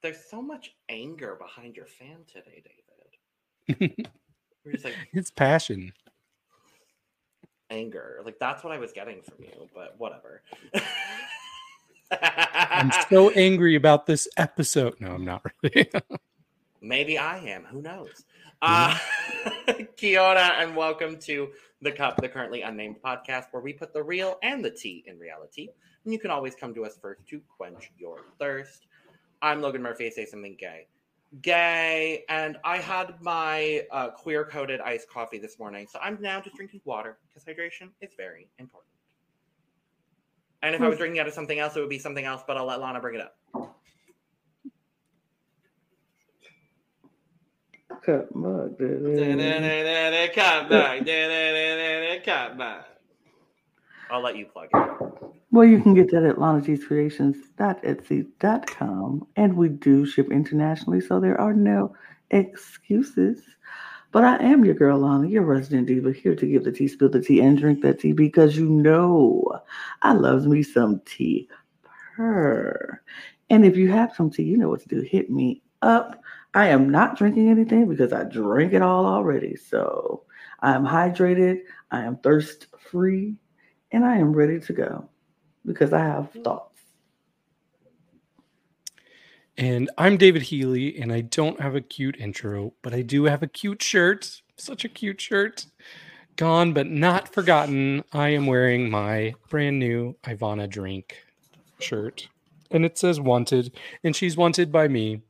There's so much anger behind your fan today, David. We're just like it's passion. anger. Like that's what I was getting from you, but whatever. I'm so angry about this episode. No, I'm not really. Maybe I am. Who knows? Uh, Kia and welcome to The Cup, the currently unnamed podcast where we put the real and the tea in reality. And you can always come to us first to quench your thirst. I'm Logan Murphy. Say something gay. Gay. And I had my uh, queer coded iced coffee this morning. So I'm now just drinking water because hydration is very important. And if I was drinking out of something else, it would be something else, but I'll let Lana bring it up. Cup mug. I'll let you plug it. Well, you can get that at lanagcreations.etsy.com. And we do ship internationally, so there are no excuses. But I am your girl, Lana, your resident diva, here to give the tea, spill the tea, and drink that tea because you know I loves me some tea. Purr. And if you have some tea, you know what to do. Hit me up. I am not drinking anything because I drank it all already. So I am hydrated, I am thirst free, and I am ready to go because I have mm-hmm. thoughts. And I'm David Healy, and I don't have a cute intro, but I do have a cute shirt. Such a cute shirt. Gone but not forgotten. I am wearing my brand new Ivana drink shirt. And it says wanted, and she's wanted by me.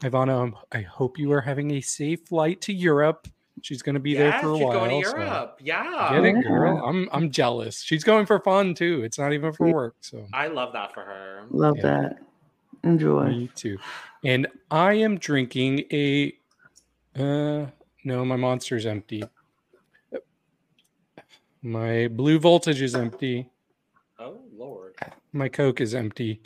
Ivana, I hope you are having a safe flight to Europe. She's going to be there for a while. she's while. going to so Europe. Yeah. Get it, girl. I'm I'm jealous. She's going for fun too. It's not even for work. So I love that for her. Love Yeah. that. Enjoy. Me too. And I am drinking a uh no, my monster's empty. My blue voltage is empty. Oh Lord. My Coke is empty.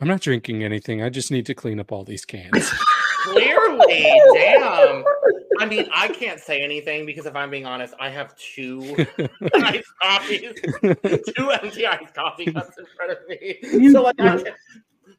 I'm not drinking anything. I just need to clean up all these cans. Clearly, damn. I mean, I can't say anything because if I'm being honest, I have two iced coffees, two empty iced coffee cups in front of me. You so like, I guys- can,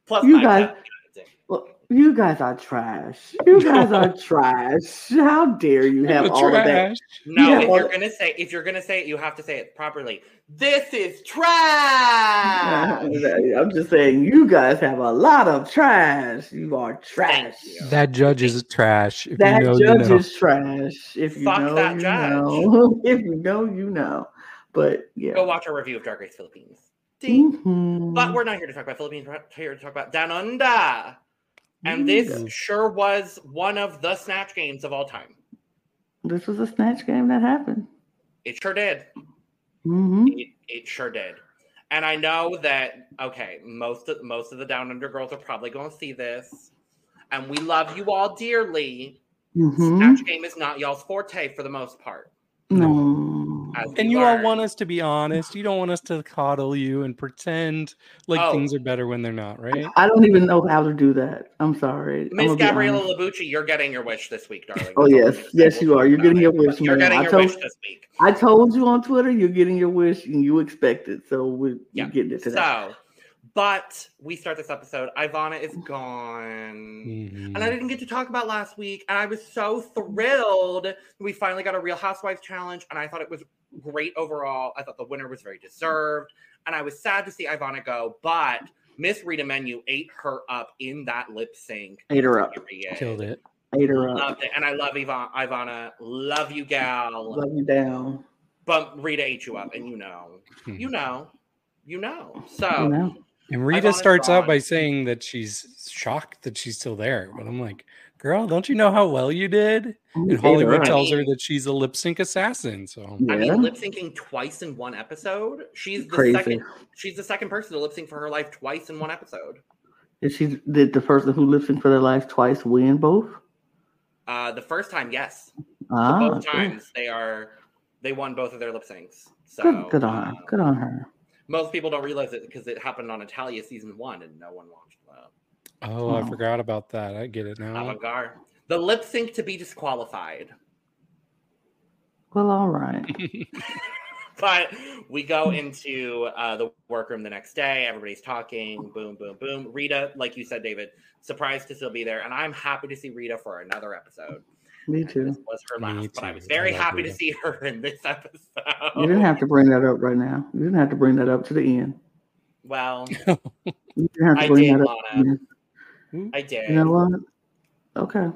plus you my guys- cat. Well, you guys are trash. You guys are trash. How dare you have The all of that? trash. No, Yeah, if you're gonna say if you're gonna say it, you have to say it properly. This is trash. I'm just saying, you guys have a lot of trash. You are trash. You. That judge is trash. If That you know, judge you know. is trash. If you Fuck know, that you judge. know. If you know, you know. But yeah. Go watch our review of Drag Race Philippines. Ding. Mhm. But we're not here to talk about Philippines. We're here to talk about Down Under. And this sure was one of the snatch games of all time. this was a snatch game that happened. It sure did. hmm It, it sure did. And I know that okay, most of most of the Down Under girls are probably going to see this, and we love you all dearly. hmm Snatch game is not y'all's forte for the most part. No. we And you all learned. want us to be honest. You don't want us to coddle you and pretend like Oh. things are better when they're not, right? I don't even know how to do that. I'm sorry. Miss gonna Gabriella. Labucci, you're getting your wish this week, darling. Oh, yes. I'm gonna say. Yes, you We'll are. You're getting about your wish, You're getting I your told- wish this week. I told you on Twitter you're getting your wish and you expect it. So we, Yeah. we're getting it today. So, but we start this episode. Ivana is gone. Mhm. And I didn't get to talk about last week. And I was so thrilled we finally got a Real Housewives challenge. And I thought it was great overall. I thought the winner was very deserved. And I was sad to see Ivana go. But Miss Rita Menu ate her up in that lip sync. Ate her up. period. Killed it. Ate her up. Loved it. And I love Ivan- Ivana. Love you, gal. Love you down. But Rita ate you up. And you know, Hmm. you know, you know. You So, know? And Rita Ivana's starts out by saying that she's shocked that she's still there. But I'm like, girl, don't you know how well you did? And Hollywould up. tells her that she's a lip sync assassin. So I Yeah. mean, lip syncing twice in one episode. She's the Crazy. second. She's the second person to lip sync for her life twice in one episode. Did she did the person who lip synced for their life twice win both? Uh, the first time, yes. Ah, both good. times they are they won both of their lip syncs. So good, good on her. um, Good on her. most people don't realize it because it happened on Italia season one and no one watched that. Oh, I Oh. forgot about that. I get it now. Avant-garde. The lip sync to be disqualified. Well, all right. but we go into uh, the workroom the next day. Everybody's talking. Boom, boom, boom. Rita, like you said, David, surprised to still be there, and I'm happy to see Rita for another episode. Me And too. This was her last, but I was very I love happy to see her in this episode. You didn't have to bring that up right now. You didn't have to bring that up to the end. Well, You didn't have to I bring did, that up. to the Lana. end. I did. You know what? Okay.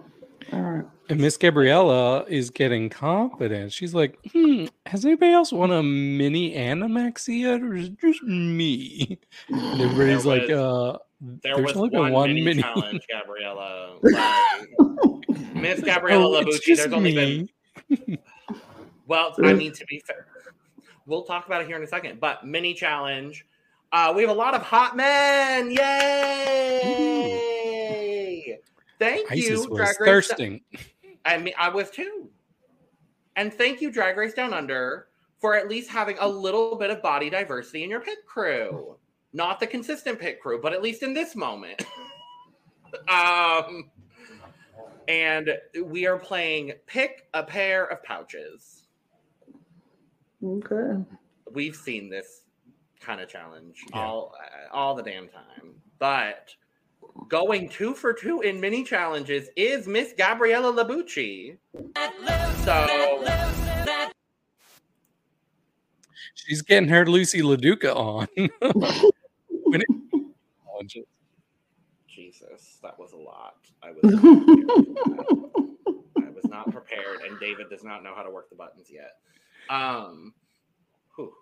All right. And Miss Gabriella is getting confident. She's like, hmm, has anybody else won a mini Animax yet, or is it just me? And everybody's There like, uh, There there's was only been one, one mini, mini. challenge, Gabriella. Miss Gabriella oh, Labucci, just there's only me. been Well, I mean, to be fair, we'll talk about it here in a second. But mini challenge, uh, we have a lot of hot men. Yay! Thank Isis you, was Drag Race. thirsting. I mean, I was too. And thank you, Drag Race Down Under, for at least having a little bit of body diversity in your pit crew. Not the consistent pit crew, but at least in this moment. um, and we are playing pick a pair of pouches. Okay. We've seen this kind of challenge all uh, all the damn time, but going two for two in mini challenges is Miss Gabriella Labucci. So She's getting her Lucy LaDuca on. When it- Jesus, that was a lot. I was not prepared. I was not prepared, and David does not know how to work the buttons yet. Um, whew.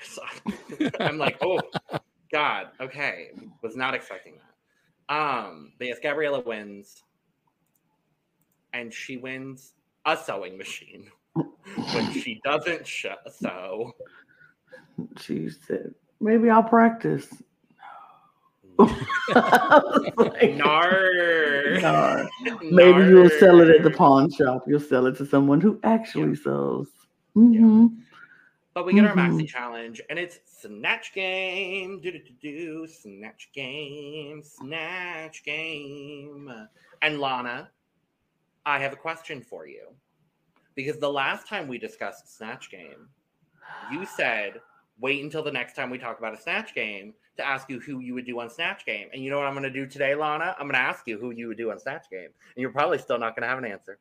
I'm like, oh God, okay, was not expecting that. Um, but yes, Gabriella wins, and she wins a sewing machine when she doesn't sh- sew. She said, maybe I'll practice. Like, Nar. "Nar." Maybe you'll sell it at the pawn shop. You'll sell it to someone who actually sews. hmm But we get our maxi Mhm. challenge, and it's snatch game. Do do do do. Snatch game. Snatch game. And Lana, I have a question for you, because the last time we discussed snatch game, you said wait until the next time we talk about a snatch game to ask you who you would do on snatch game. And you know what I'm going to do today, Lana? I'm going to ask you who you would do on snatch game, and you're probably still not going to have an answer.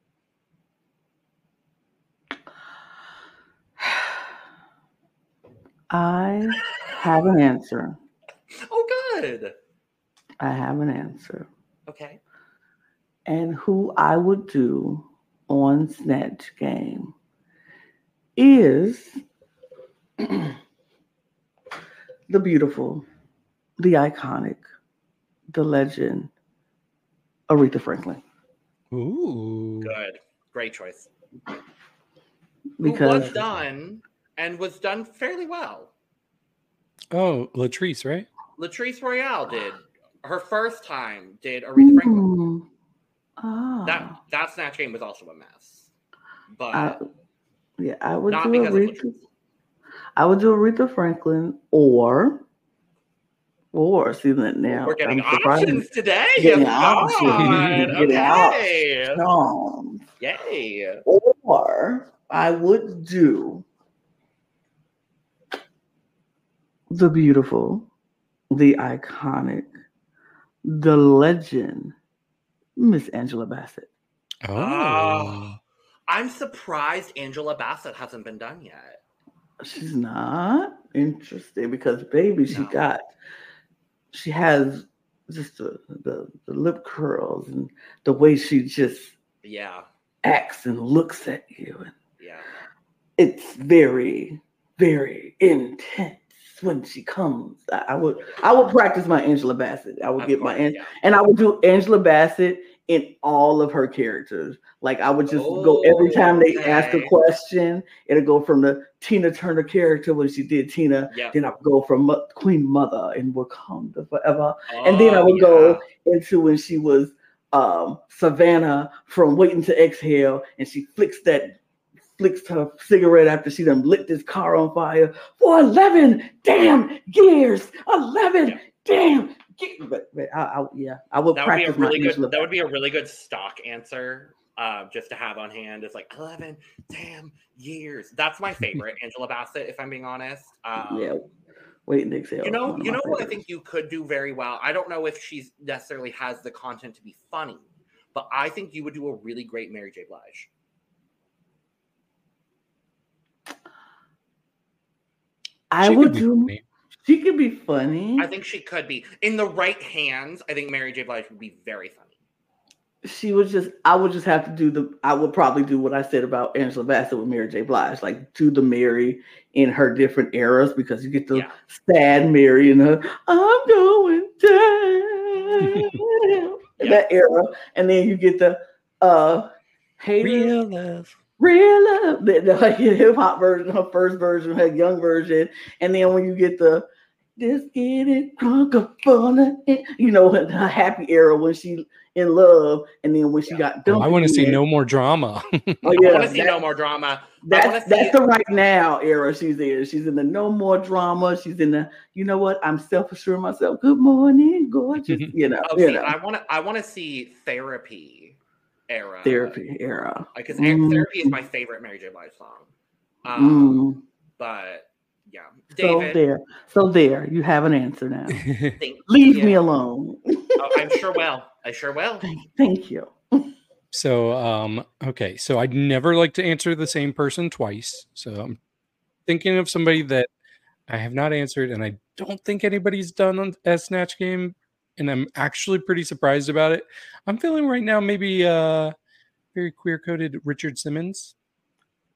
I have an answer. Oh, good. I have an answer. Okay. And who I would do on Snatch Game is the beautiful, the iconic, the legend, Aretha Franklin. Ooh. Good. Great choice. Who Because was done and was done fairly well. Oh, Latrice, right? Latrice Royale did her first time. Did Aretha Franklin? Ah. That that snatch game was also a mess, but I, yeah, I would not do Aretha. I would do Aretha Franklin or or see that now. We're getting I'm surprised. options today. Getting options. God. Getting Okay. Um, Yay. or I would do the beautiful, the iconic, the legend, Miss Angela Bassett. Oh. Oh. I'm surprised Angela Bassett hasn't been done yet. She's not interesting because baby, she No. got she has just the, the the lip curls and the way she just Yeah. acts and looks at you and Yeah. it's very very intense when she comes I, I would i would practice my angela bassett i would get my yeah. and i would do angela bassett in all of her characters like i would just go every time they ask a question it'll go from the tina turner character when she did tina Yeah. then i would go from Mo- queen mother in wakanda forever and then I Oh, would yeah. go into when she was um, Savannah from Waiting to Exhale, and she flicks that flicks her cigarette after she done lit this car on fire for 11 damn years. 11 Yeah. damn. Ge- But, but I, I, yeah, I would That would be a practice really good. That would be a really good stock answer, uh, just to have on hand. It's like eleven damn years. That's my favorite Angela Bassett, if I'm being honest. Um, yeah. Wait to exhale. You know, you know what I think you could do very well. I don't know if she's necessarily has the content to be funny, but I think you would do a really great Mary J. Blige. I She could would be do. funny. She could be funny. I think she could be in the right hands. I think Mary J. Blige would be very funny. she would just I would just have to do the I would probably do what I said about Angela Bassett with Mary J. Blige, like do the Mary in her different eras because you get the Yeah. sad Mary in her I'm going down Yeah. that era, and then you get the uh hey Real love. Real love the, the like, hip hop version, her first version, her young version, and then when you get the just get it drunk up on it, you know, her her happy era when she in love, and then when she Yeah. got Oh, dumped. I want to see no more drama. Oh, I want to see no more drama. That's that's see- the right now era she's in. She's in the no more drama. She's in the you know what? I'm self assuring myself. Good morning, gorgeous. Mm-hmm. You know, Oh, you see, know, I want to. I want to see therapy era therapy era. because Mm. therapy is my favorite Mary J. Blige song. Um, Mm. But yeah, So there, so there, you have an answer now. thank, Leave Yeah. me alone. oh, I'm sure will. I sure will. thank, thank you. so, um, okay. So I'd never like to answer the same person twice. So I'm thinking of somebody that I have not answered, and I don't think anybody's done on as Snatch Game, and I'm actually pretty surprised about it. I'm feeling right now maybe uh very queer coded Richard Simmons.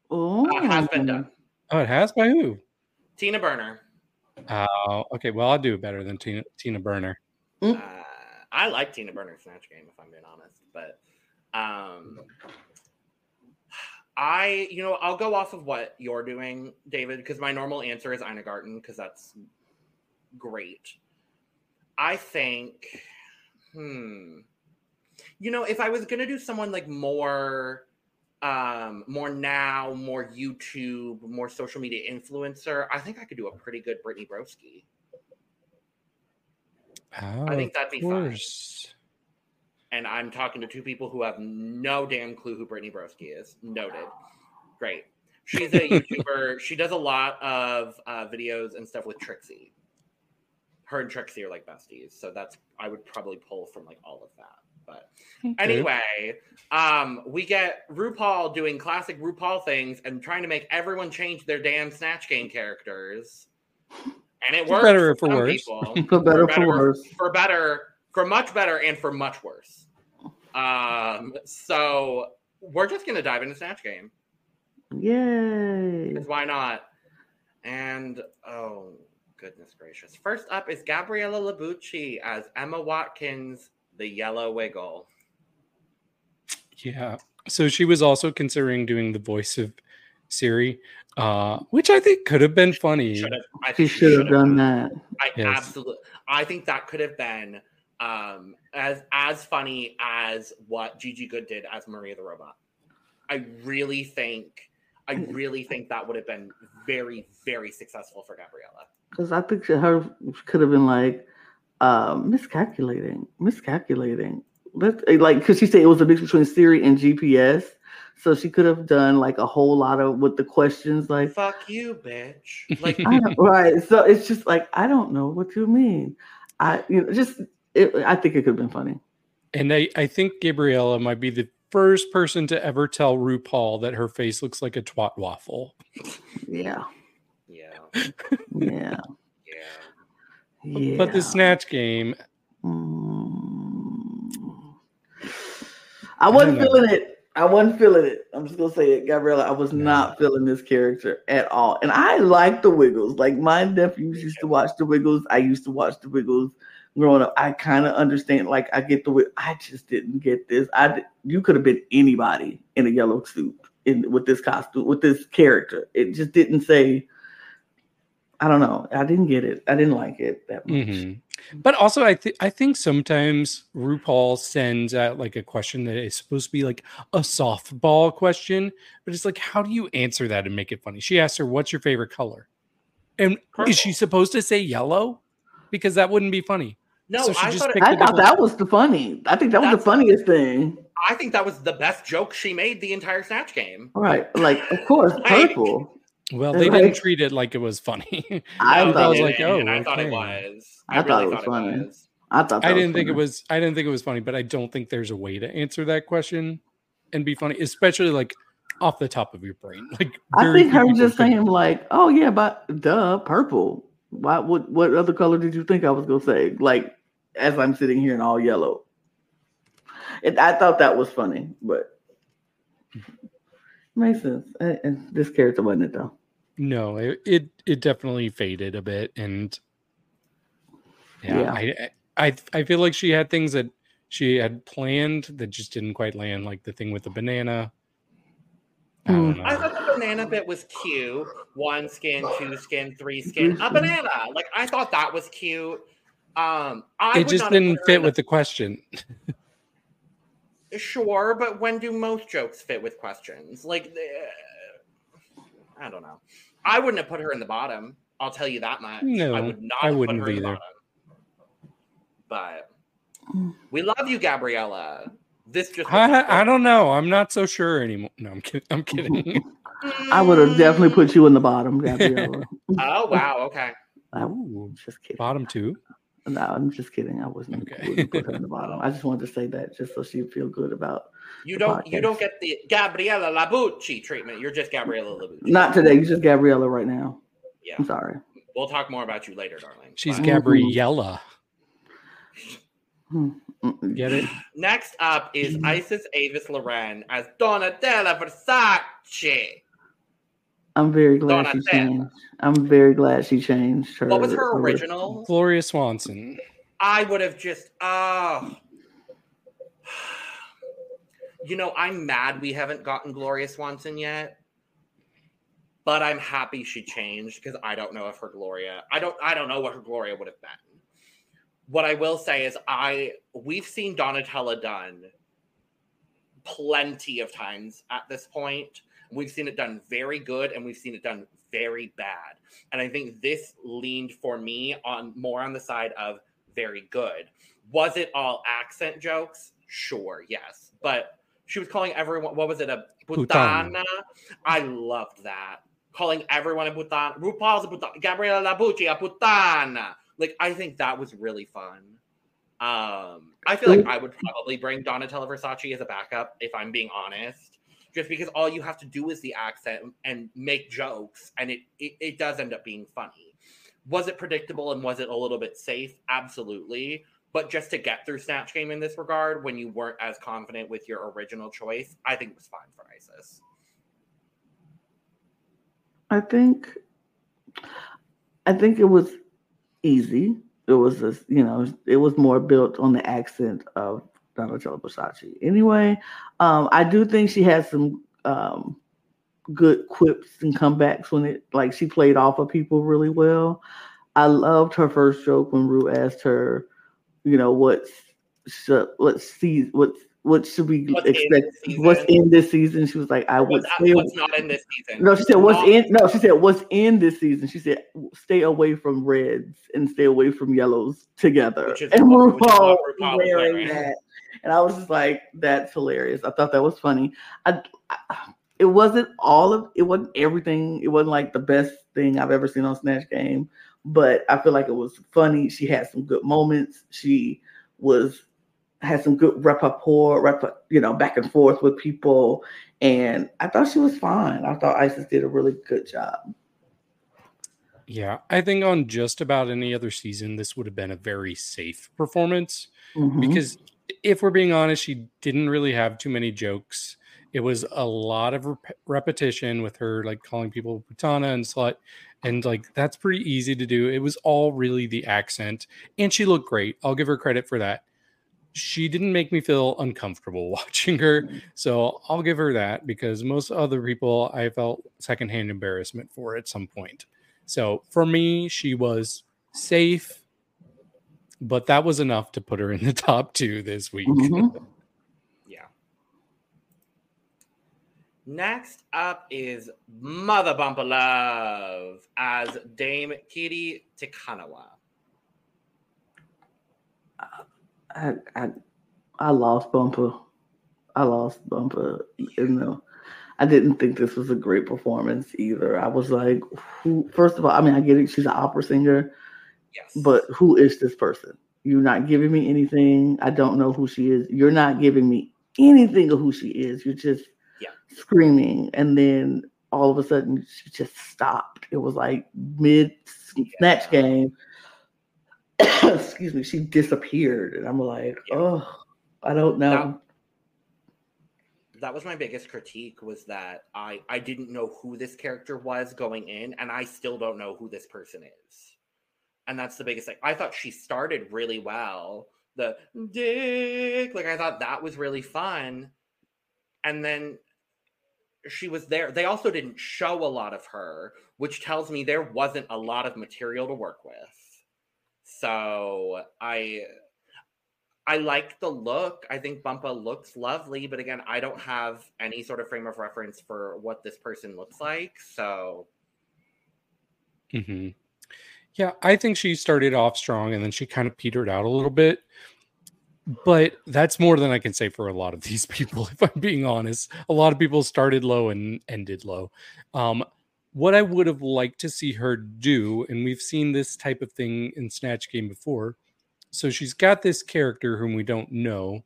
Oh, Uh, has been done. Oh, it has by who? Tina Burner. Oh, okay. Well, I'll do it better than Tina Tina Burner. Mm. Uh, I like Tina Burner's Snatch Game, if I'm being honest. But um, I, you know, I'll go off of what you're doing, David, because my normal answer is Ina Garten, because that's great. I think, hmm, you know, if I was gonna do someone like more, um, more now, more YouTube, more social media influencer, I think I could do a pretty good Brittany Broski. Oh, I think that'd be fine. and I'm talking to two people who have no damn clue who Brittany Broski is. Noted. Great. She's a YouTuber. she does a lot of uh, videos and stuff with Trixie. Her and Trixie are like besties, so that's I would probably pull from like all of that. But Okay. anyway, um, we get RuPaul doing classic RuPaul things and trying to make everyone change their damn Snatch Game characters, and it For works better for for worse. people for better, for worse. for better, for much better, and for much worse. Um, so we're just gonna dive into Snatch Game Yay! because why not? And oh goodness gracious! First up is Gabriella Labucci as Emma Watkins, the Yellow Wiggle. Yeah. So she was also considering doing the voice of Siri, uh, which I think could have been funny. Should have, I She think should have should've done that. I Yes. absolutely. I think that could have been um, as as funny as what Gigi Goode did as Maria the Robot. I really think. I really think that would have been very, very successful for Gabriella. Because I think her could have been like um, miscalculating, miscalculating. Let's like because she said it was a mix between Siri and GPS, so she could have done like a whole lot of with the questions like Fuck you, bitch. Like, right. So it's just like I don't know what you mean. I you know just it, I think it could have been funny. And I, I think Gabriella might be the first person to ever tell RuPaul that her face looks like a twat waffle. Yeah, yeah, yeah. But the snatch game, Mm. I wasn't I feeling it. I wasn't feeling it. I'm just gonna say it, Gabriella. I was No. not feeling this character at all. And I like the Wiggles. Like my nephews used to watch the Wiggles. I used to watch the Wiggles growing up. I kind of understand. Like I get the. I just didn't get this. I you could have been anybody in a yellow suit in with this costume with this character. It just didn't say. I don't know. I didn't get it. I didn't like it that much. Mhm. But also, I think I think sometimes RuPaul sends out like a question that is supposed to be like a softball question, but it's like, how do you answer that and make it funny? She asked her, "What's your favorite color?" And is she supposed to say yellow? Because that wouldn't be funny. No, So she I just thought it, picked I thought that was the funny. I think that was the That's- funniest thing. I think that was the best joke she made the entire snatch game. Right. Like, of course, Like- purple. Well, They're didn't like- treat it like it was funny. I No, thought they I was like, oh, and I oh, thought it was. I thought it really was funny. was. I thought that I didn't think it was. I didn't think it was funny, but I don't think there's a way to answer that question and be funny, especially like off the top of your brain. Like I think few her just could- saying like, "Oh yeah, but duh, purple. Why? What? What other color did you think I was gonna say? Like, as I'm sitting here in all yellow." And I thought that was funny, but makes sense. And- and this character wasn't it though. No, it, it it definitely faded a bit, and yeah, Yeah. I I I feel like she had things that she had planned that just didn't quite land, like the thing with the banana. I don't Hmm. know. I thought the banana bit was cute. One skin, two skin, three skin, a banana. Like I thought that was cute. Um, I it would just not didn't fit in with the question. the- Sure, but when do most jokes fit with questions? Like, uh, I don't know. I wouldn't have put her in the bottom. I'll tell you that much. No, I would not. I have wouldn't her in the bottom. But we love you, Gabriella. This just I, I don't know. I'm not so sure anymore. No, I'm kidding. I'm kidding. I would have definitely put you in the bottom, Gabriella. Oh wow. Okay. I Ooh, just kidding. bottom two. No, I'm just kidding. I wasn't Okay. wouldn't put her in the bottom. I just wanted to say that just so she'd feel good about. You don't. You don't get the Gabriella Labucci treatment. You're just Gabriella Labucci. Not today. You're just Gabriella right now. Yeah. I'm sorry. We'll talk more about you later, darling. She's But- Gabriella. Get it? Next up is Mhm. Isis Avis Loren as Donatella Versace. I'm very glad she Donatella. changed. I'm very glad she changed her. What was her original? Gloria Swanson. I would have just oh. You know, I'm mad we haven't gotten Gloria Swanson yet. But I'm happy she changed because I don't know if her Gloria I don't I don't know what her Gloria would have been. What I will say is I we've seen Donatella done plenty of times at this point. We've seen it done very good and we've seen it done very bad. And I think this leaned for me on more on the side of very good. Was it all accent jokes? Sure, yes. But she was calling everyone, what was it, a putana? Putana. I loved that. Calling everyone a putana. RuPaul's a putana. Gabriella Labucci, a putana. Like, I think that was really fun. Um, I feel like I would probably bring Donatella Versace as a backup if I'm being honest, just because all you have to do is the accent and make jokes, and it, it, it does end up being funny. Was it predictable and was it a little bit safe? Absolutely. But just to get through Snatch Game in this regard, when you weren't as confident with your original choice, I think it was fine for Isis. I think. I think it was easy. It was a, you know, it was more built on the accent of Donatella Versace. Anyway, um, I do think she had some um, good quips and comebacks when it like she played off of people really well. I loved her first joke when Rue asked her, you know, what's what's see what's what should we What's expect? this What's in this season? She was like, I would What's, stay what's not in this season? no, she said what's Not- in. No, she said what's in this season. She said stay away from reds and stay away from yellows together. Which is and what- which is RuPaul RuPaul wearing. that, and I was just like, that's hilarious. I thought that was funny. I, I- it wasn't all of it. wasn't everything. It wasn't like the best thing I've ever seen on Snatch Game, but I feel like it was funny. She had some good moments. She was had some good rapport, rap, you know, back and forth with people. And I thought she was fine. I thought Isis did a really good job. Yeah, I think on just about any other season, this would have been a very safe performance Mhm. because if we're being honest, she didn't really have too many jokes. It was a lot of rep- repetition with her like calling people putana and slut, and like that's pretty easy to do. It was all really the accent, and she looked great. I'll give her credit for that. She didn't make me feel uncomfortable watching her, so I'll give her that because most other people I felt secondhand embarrassment for at some point. So for me, she was safe, but that was enough to put her in the top two this week. Mhm. Yeah. Next up is Mother Bumpa Love as Dame Kitty Tikanawa. I, I I lost Bumpa. I lost Bumper. You know, I didn't think this was a great performance either. I was like, who? First of all, I mean, I get it. She's an opera singer, Yes. but who is this person? You're not giving me anything. I don't know who she is. You're not giving me anything of who she is. You're just Yeah. screaming, and then all of a sudden she just stopped. It was like mid snatch Yeah. game. Excuse me. She disappeared, and I'm like, Yeah. oh, I don't know. that was my biggest critique was that I I didn't know who this character was going in, and I still don't know who this person is. And that's the biggest thing. I thought she started really well. The dick, like I thought that was really fun. And then she was there. They also didn't show a lot of her, which tells me there wasn't a lot of material to work with. So I I like the look. I think Bumpa looks lovely, but again, I don't have any sort of frame of reference for what this person looks like. So hmm Yeah, I think she started off strong and then she kind of petered out a little bit. But that's more than I can say for a lot of these people, if I'm being honest. A lot of people started low and ended low. Um, what I would have liked to see her do, and we've seen this type of thing in Snatch Game before. So she's got this character whom we don't know,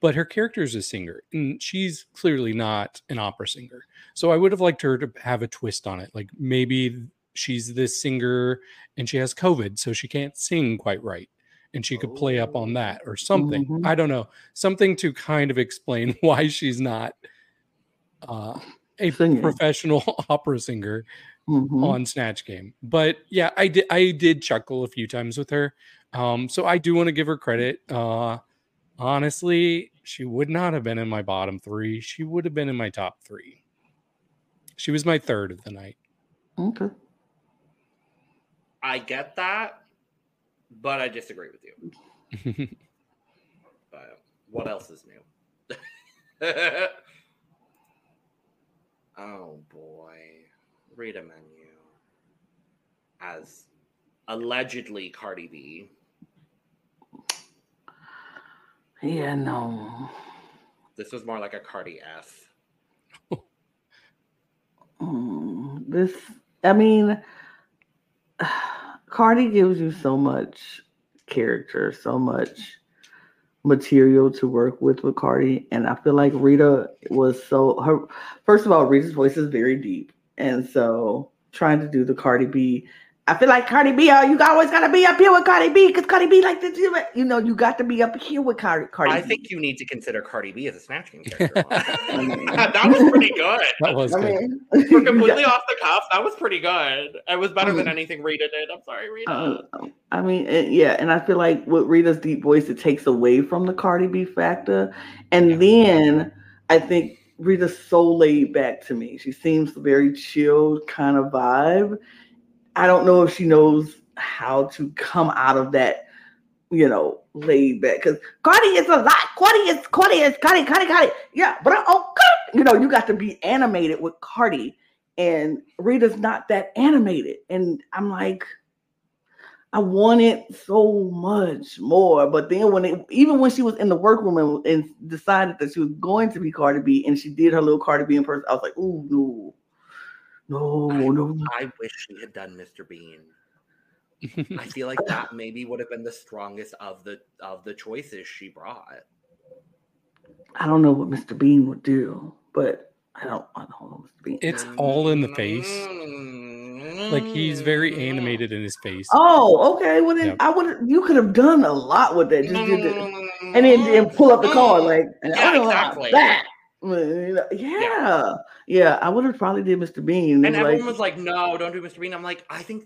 but her character is a singer, and she's clearly not an opera singer. So I would have liked her to have a twist on it. Like maybe she's this singer and she has COVID, so she can't sing quite right. And she could play up on that or something. Mhm. I don't know. Something to kind of explain why she's not uh, a Singing. professional opera singer Mhm. on Snatch Game. But yeah, I did I did chuckle a few times with her. Um, so I do want to give her credit. Uh honestly, she would not have been in my bottom three. She would have been in my top three. She was my third of the night. Okay. I get that, but I disagree with you. But what else is new? oh boy. Rita Menu. As allegedly Cardi B. Yeah, no. This was more like a Cardi F. Mm, this, I mean, Cardi gives you so much character, so much material to work with with Cardi, and I feel like Rita was so her. First of all, Rita's voice is very deep, and so trying to do the Cardi B. I feel like Cardi B, oh, you always gotta be up here with Cardi B because Cardi B like this. You know, you got to be up here with Cardi. Cardi I B. think you need to consider Cardi B as a Snatch Game character. that was pretty good. that was I good. mean, For completely off the cuff, that was pretty good. It was better than Mhm. anything Rita did. I'm sorry, Rita. Uh, I mean, and- yeah, and I feel like with Rita's deep voice, it takes away from the Cardi B factor. And Yeah. then I think Rita's so laid back to me. She seems very chill kind of vibe. I don't know if she knows how to come out of that, you know, laid back. Because Cardi is a lot. Cardi is Cardi is Cardi, Cardi, Cardi. Yeah, but uh, oh, you know, you got to be animated with Cardi, and Rita's not that animated. And I'm like, I wanted so much more. But then when it, even when she was in the workroom and, and decided that she was going to be Cardi B and she did her little Cardi B in person, I was like, ooh, no. No, no. I wish she had done Mr. Bean. I feel like that maybe would have been the strongest of the of the choices she brought. I don't know what Mr. Bean would do, but I don't I don't know Mr. Bean. It's mm-hmm. all in the face. Like he's very animated in his face. Oh, okay. Well then Yep. I would you could have done a lot with that. Just did the, and then, then pull up the car like and I Yeah, don't know exactly. that. Well, Yeah, yeah, I would have probably did Mr. Bean. And It was everyone like, was like, "No, don't do Mr. Bean." I'm like, I think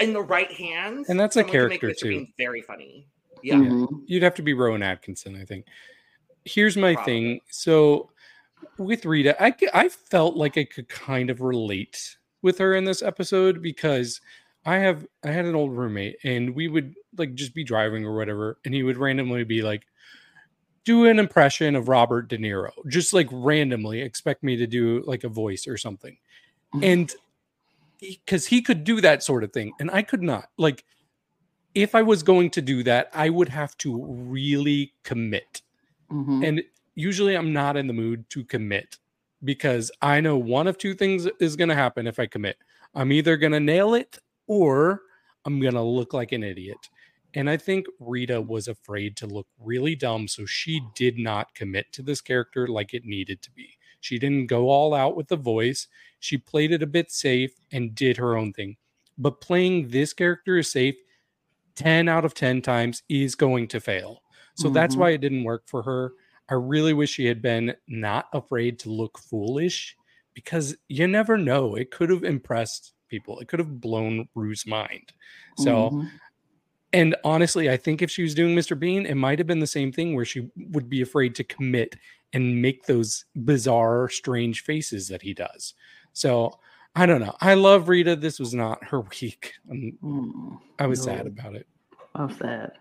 in the right hands, And that's a someone make character, Mr. too. Bean very funny. Yeah, mhm. You'd have to be Rowan Atkinson, I think. Here's my Probably. thing. So with Rita, I I felt like I could kind of relate with her in this episode because I have I had an old roommate and we would like just be driving or whatever, and he would randomly be like, do an impression of Robert De Niro, just like randomly expect me to do like a voice or something. Mhm. And because he could do that sort of thing, and I could not. Like, if I was going to do that, I would have to really commit. Mhm. And usually I'm not in the mood to commit because I know one of two things is going to happen if I commit. I'm either going to nail it or I'm going to look like an idiot. And I think Rita was afraid to look really dumb. So she did not commit to this character like it needed to be. She didn't go all out with the voice. She played it a bit safe and did her own thing. But playing this character is safe 10 out of 10 times is going to fail. So that's Mhm. why it didn't work for her. I really wish she had been not afraid to look foolish because you never know. It could have impressed people, it could have blown Rue's mind. So, Mhm. And honestly, I think if she was doing Mr. Bean, it might have been the same thing where she would be afraid to commit and make those bizarre, strange faces that he does. So, I don't know. I love Rita. This was not her week. and Mm. I was sad about it. I'm sad.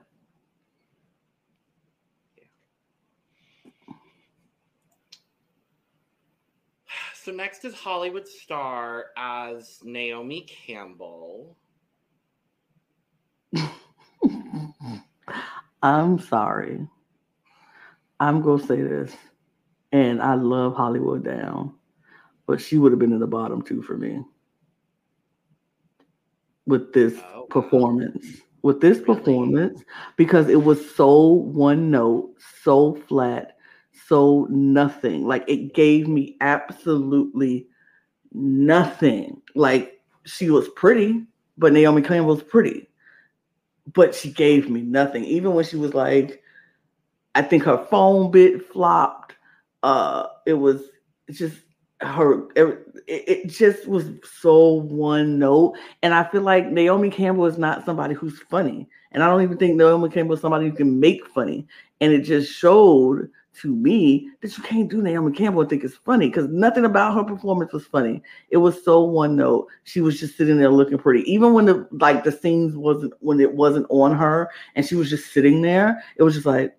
So next is Hollywould Star as Naomi Campbell. I'm sorry. I'm gonna say this, and I love Hollywould down, but she would have been in the bottom two for me with this Oh, wow. performance. With this Really? performance, because it was so one note, so flat, so nothing. Like it gave me absolutely nothing. Like she was pretty, but Naomi Campbell's pretty but she gave me nothing. Even when she was like, I think her phone bit flopped. Uh, it was just her. It, it just was so one note, and I feel like Naomi Campbell is not somebody who's funny, and I don't even think Naomi Campbell is somebody who can make funny. And it just showed to me that you can't do Naomi Campbell and think it's funny because nothing about her performance was funny. It was so one note. She was just sitting there looking pretty. Even when the like the scenes wasn't when it wasn't on her and she was just sitting there, it was just like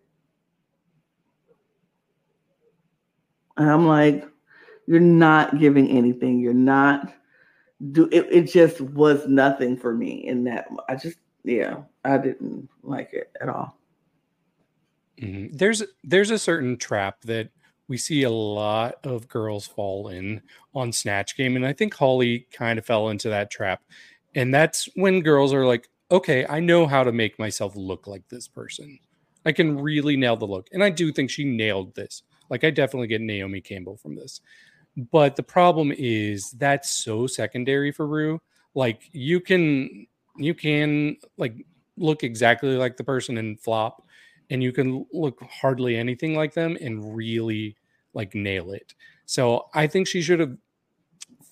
and I'm like, you're not giving anything. You're not do it, it just was nothing for me in that I just yeah, I didn't like it at all. Mhm. There's there's a certain trap that we see a lot of girls fall in on Snatch Game, and I think Holly kind of fell into that trap. And that's when girls are like, "Okay, I know how to make myself look like this person. I can really nail the look." And I do think she nailed this. Like, I definitely get Naomi Campbell from this. But the problem is that's so secondary for Rue. Like, you can you can like look exactly like the person and flop and you can look hardly anything like them and really like nail it. So I think she should have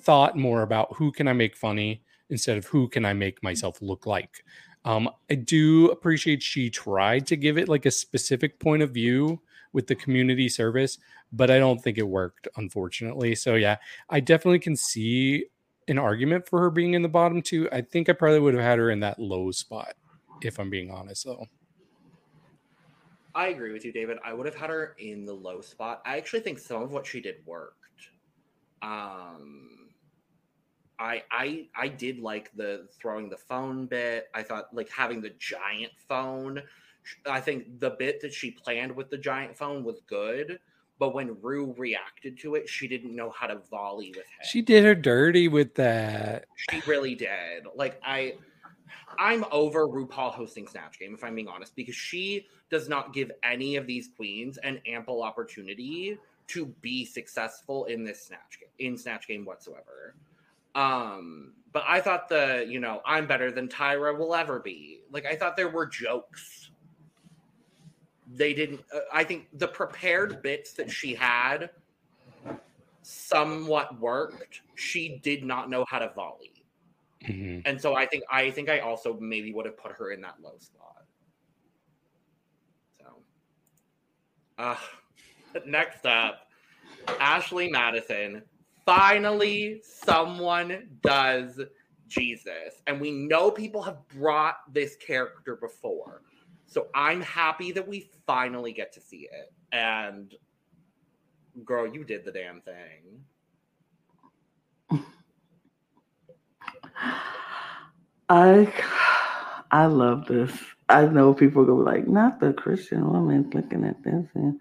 thought more about who can I make funny instead of who can I make myself look like. Um, I do appreciate she tried to give it like a specific point of view with the community service, but I don't think it worked, unfortunately. So yeah, I definitely can see an argument for her being in the bottom two. I think I probably would have had her in that low spot, if I'm being honest, though. I agree with you, David. I would have had her in the low spot. I actually think some of what she did worked. Um, I I I did like the throwing the phone bit. I thought like having the giant phone. I think the bit that she planned with the giant phone was good, but when Rue reacted to it, she didn't know how to volley with it. She did her dirty with that. She really did. Like I I'm over RuPaul hosting Snatch Game, if I'm being honest, because she does not give any of these queens an ample opportunity to be successful in this Snatch Game in Snatch Game whatsoever. Um, but I thought the, you know, I'm better than Tyra will ever be. Like I thought there were jokes. They didn't uh, I think the prepared bits that she had somewhat worked. She did not know how to volley. Mhm. And so I think I think I also maybe would have put her in that low spot. So uh next up, Ashley Madison finally someone does Jesus. And we know people have brought this character before. So I'm happy that we finally get to see it. And girl, you did the damn thing. I I love this. I know people go like, not the Christian woman looking at this and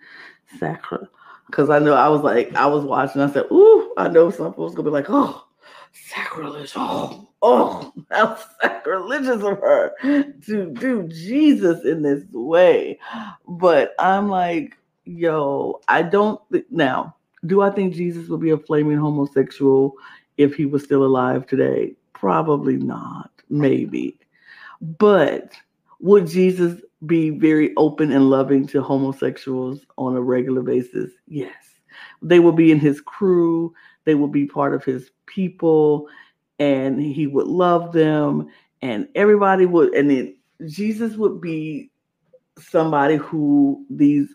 sacra. Because I know I was like, I was watching. I said, "Ooh!" I know some folks gonna be like, "Oh, sacrilege! Oh, oh, how sacrilegious of her to do Jesus in this way." But I'm like, yo, I don't now. Do I think Jesus would be a flaming homosexual if he was still alive today? Probably not. Maybe. But would Jesus be very open and loving to homosexuals on a regular basis? Yes. They will be in his crew, they will be part of his people, and he would love them, and everybody would, and then Jesus would be somebody who these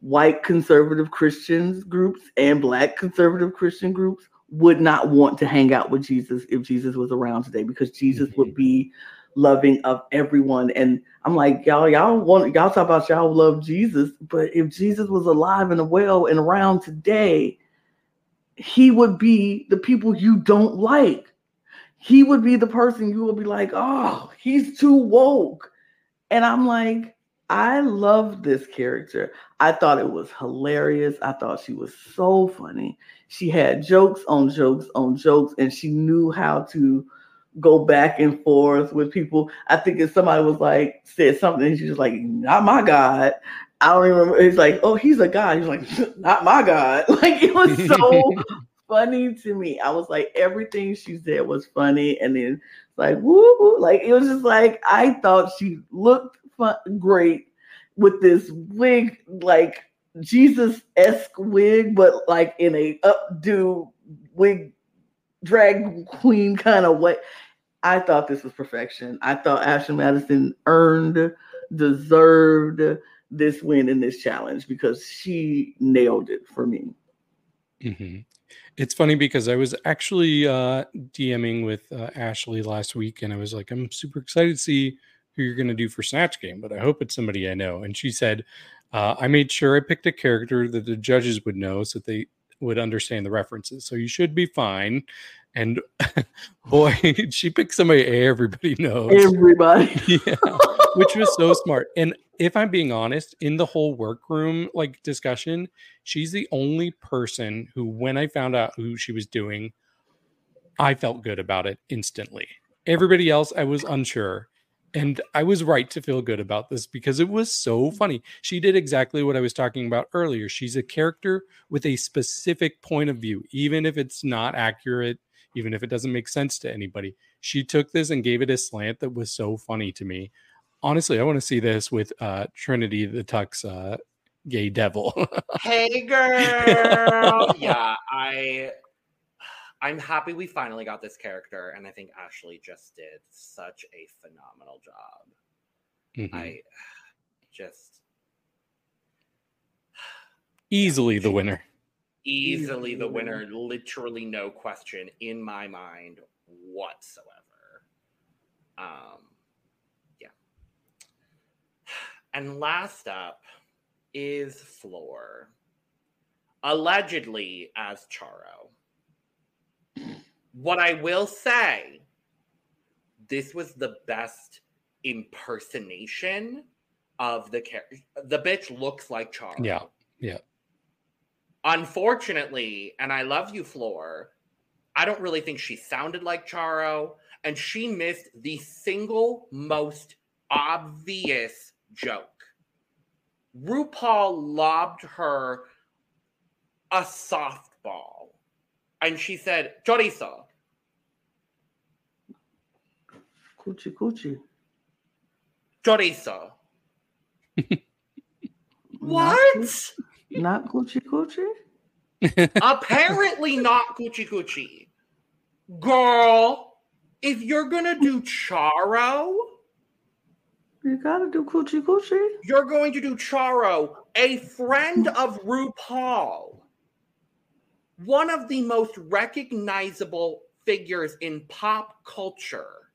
white conservative Christians groups and black conservative Christian groups would not want to hang out with Jesus if Jesus was around today because Jesus would mm-hmm. be loving of everyone. And I'm like, y'all, y'all want y'all talk about y'all love Jesus, but if Jesus was alive and well and around today, he would be the people you don't like. He would be the person you would be like, oh, he's too woke. And I'm like, I love this character. I thought it was hilarious. I thought she was so funny. She had jokes on jokes on jokes, and she knew how to go back and forth with people. I think if somebody was like said something, she's just like, "Not my God." I don't even remember. It's like, "Oh, he's a God." He's like, "Not my God." Like it was so funny to me. I was like, everything she said was funny, and then like, woo, like it was just like I thought she looked great with this wig, like Jesus esque wig, but like in a updo wig drag queen kind of way. I thought this was perfection. I thought Ashley Madison earned, deserved this win in this challenge because she nailed it for me. Mm-hmm. It's funny because I was actually uh, DMing with uh, Ashley last week, and I was like, I'm super excited to see who you're going to do for Snatch Game, but I hope it's somebody I know. And she said, uh, I made sure I picked a character that the judges would know so that they would understand the references. So you should be fine. And boy, she picked somebody everybody knows. Everybody. yeah, which was so smart. And if I'm being honest, in the whole workroom like discussion, she's the only person who, when I found out who she was doing, I felt good about it instantly. Everybody else, I was unsure. And I was right to feel good about this because it was so funny. She did exactly what I was talking about earlier. She's a character with a specific point of view, even if it's not accurate, even if it doesn't make sense to anybody. She took this and gave it a slant that was so funny to me. Honestly, I want to see this with uh, Trinity the Tuck uh, gay devil. hey girl. yeah, I I'm happy we finally got this character, and I think Ashley just did such a phenomenal job. Mhm. I just Easily the winner. easily the winner, literally no question in my mind whatsoever. Um, yeah. And last up is Flor, allegedly as Charo. What I will say, this was the best impersonation of the character. The bitch looks like Charo. Yeah, yeah. Unfortunately, and I love you, Flor, I don't really think she sounded like Charo, and she missed the single most obvious joke. RuPaul lobbed her a softball, and she said, Chorizo. Coochie coochie. Chorizo. What? Not coochie coochie? Apparently not coochie coochie. Girl, if you're gonna do Charo, You gotta do coochie coochie. you're going to do Charo, a friend of RuPaul. one of the most recognizable figures in pop culture,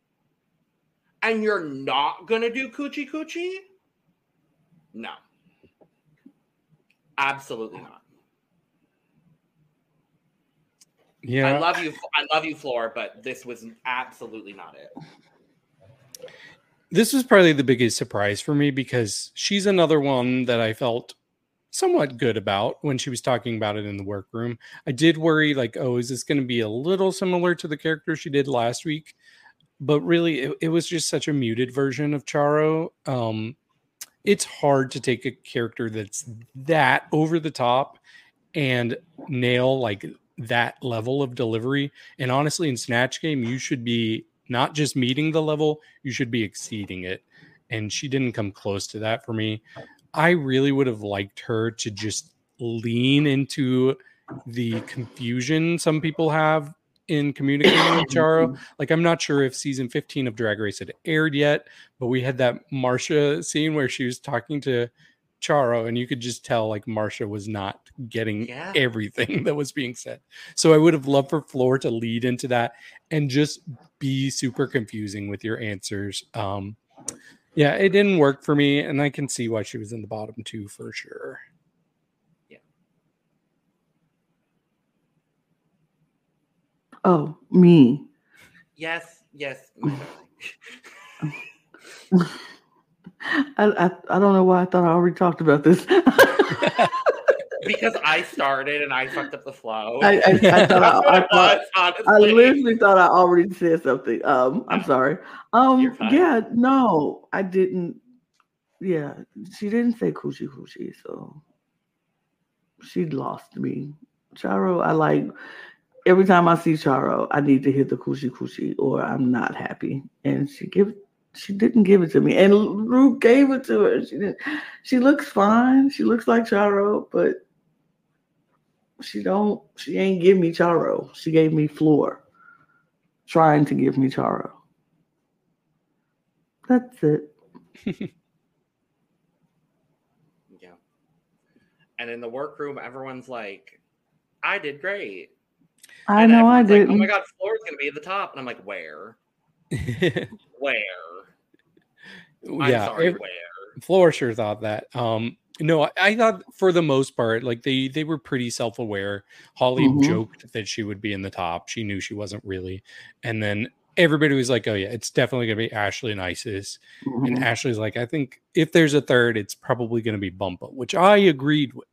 and you're not gonna do coochie coochie? No, absolutely not. Yeah. I love you, I love you, Flor, but this was absolutely not it. this was probably the biggest surprise for me because she's another one that I felt somewhat good about when she was talking about it in the workroom. I did worry, like, oh, is this going to be a little similar to the character she did last week? But really, it, it was just such a muted version of Charo. Um, it's hard to take a character that's that over the top and nail like that level of delivery. And honestly, in Snatch Game, you should be not just meeting the level, you should be exceeding it. And she didn't come close to that for me. I really would have liked her to just lean into the confusion some people have in communicating with Charo. Like, I'm not sure if season 15 of Drag Race had aired yet, but we had that Marsha scene where she was talking to Charo, and you could just tell like Marsha was not getting Yeah. everything that was being said. So I would have loved for Flor to lead into that and just be super confusing with your answers. Um, yeah, it didn't work for me, and I can see why she was in the bottom two for sure. Oh, me. Yes, yes. I, I I don't know why I thought I already talked about this. because I started and I fucked up the flow. I, I, I thought I, I thought was, I literally thought I already said something. Um, I'm sorry. Um, yeah, no, I didn't. Yeah, she didn't say coochie coochie, so she lost me. Charo, I like every time I see Charo, I need to hit the coochie coochie or I'm not happy. And she give she didn't give it to me. And Rue gave it to her. She didn't she looks fine. She looks like Charo, but she don't she ain't give me Charo. She gave me Flor. Trying to give me Charo. That's it. Yeah. And in the workroom, everyone's like, I did great. I And know I everyone's like, oh my God, Flor's going to be at the top. And I'm like, where? Where? I'm yeah, sorry, ev- where? Flor sure thought that. Um, no, I, I thought for the most part, like they they were pretty self aware. Holly Mhm. joked that she would be in the top. She knew she wasn't really, and then everybody was like, "Oh yeah, it's definitely gonna be Ashley and Isis." And Mhm. Ashley's like, "I think if there's a third, it's probably gonna be Bumpa," which I agreed with.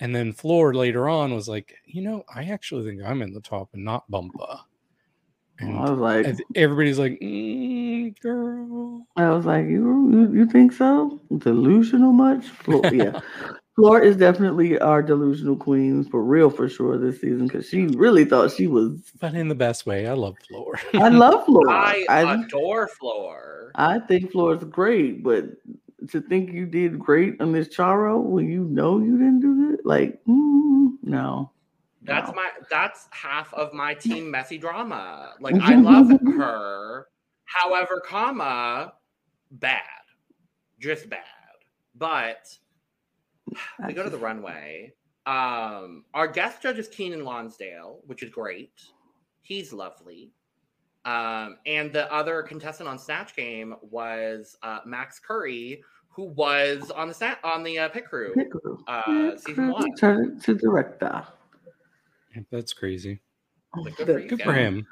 And then Flor later on was like, "You know, I actually think I'm in the top and not Bumpa." And I was like, everybody's like, mm, "Girl." I was like, you, you you think so? Delusional much? Flor, yeah. Flor is definitely our delusional queen for real, for sure this season because she really thought she was. but in the best way. I love Flor. I love Flor. I, I adore Flor. I think Flor is great, but to think you did great on this Charo when you know you didn't do it, like, mm, no. That's no. my that's half of my team messy drama. Like I love her. However, comma, bad. Just bad. But we go to the runway. Um, our guest judge is Keiynan Lonsdale, which is great. He's lovely. Um, and the other contestant on Snatch Game was uh, Max Curry, who was on the sna- on the uh, pit crew. Pit crew. Uh, Pit season crew one. Turn to director. That's crazy. Like, good for. Good for him.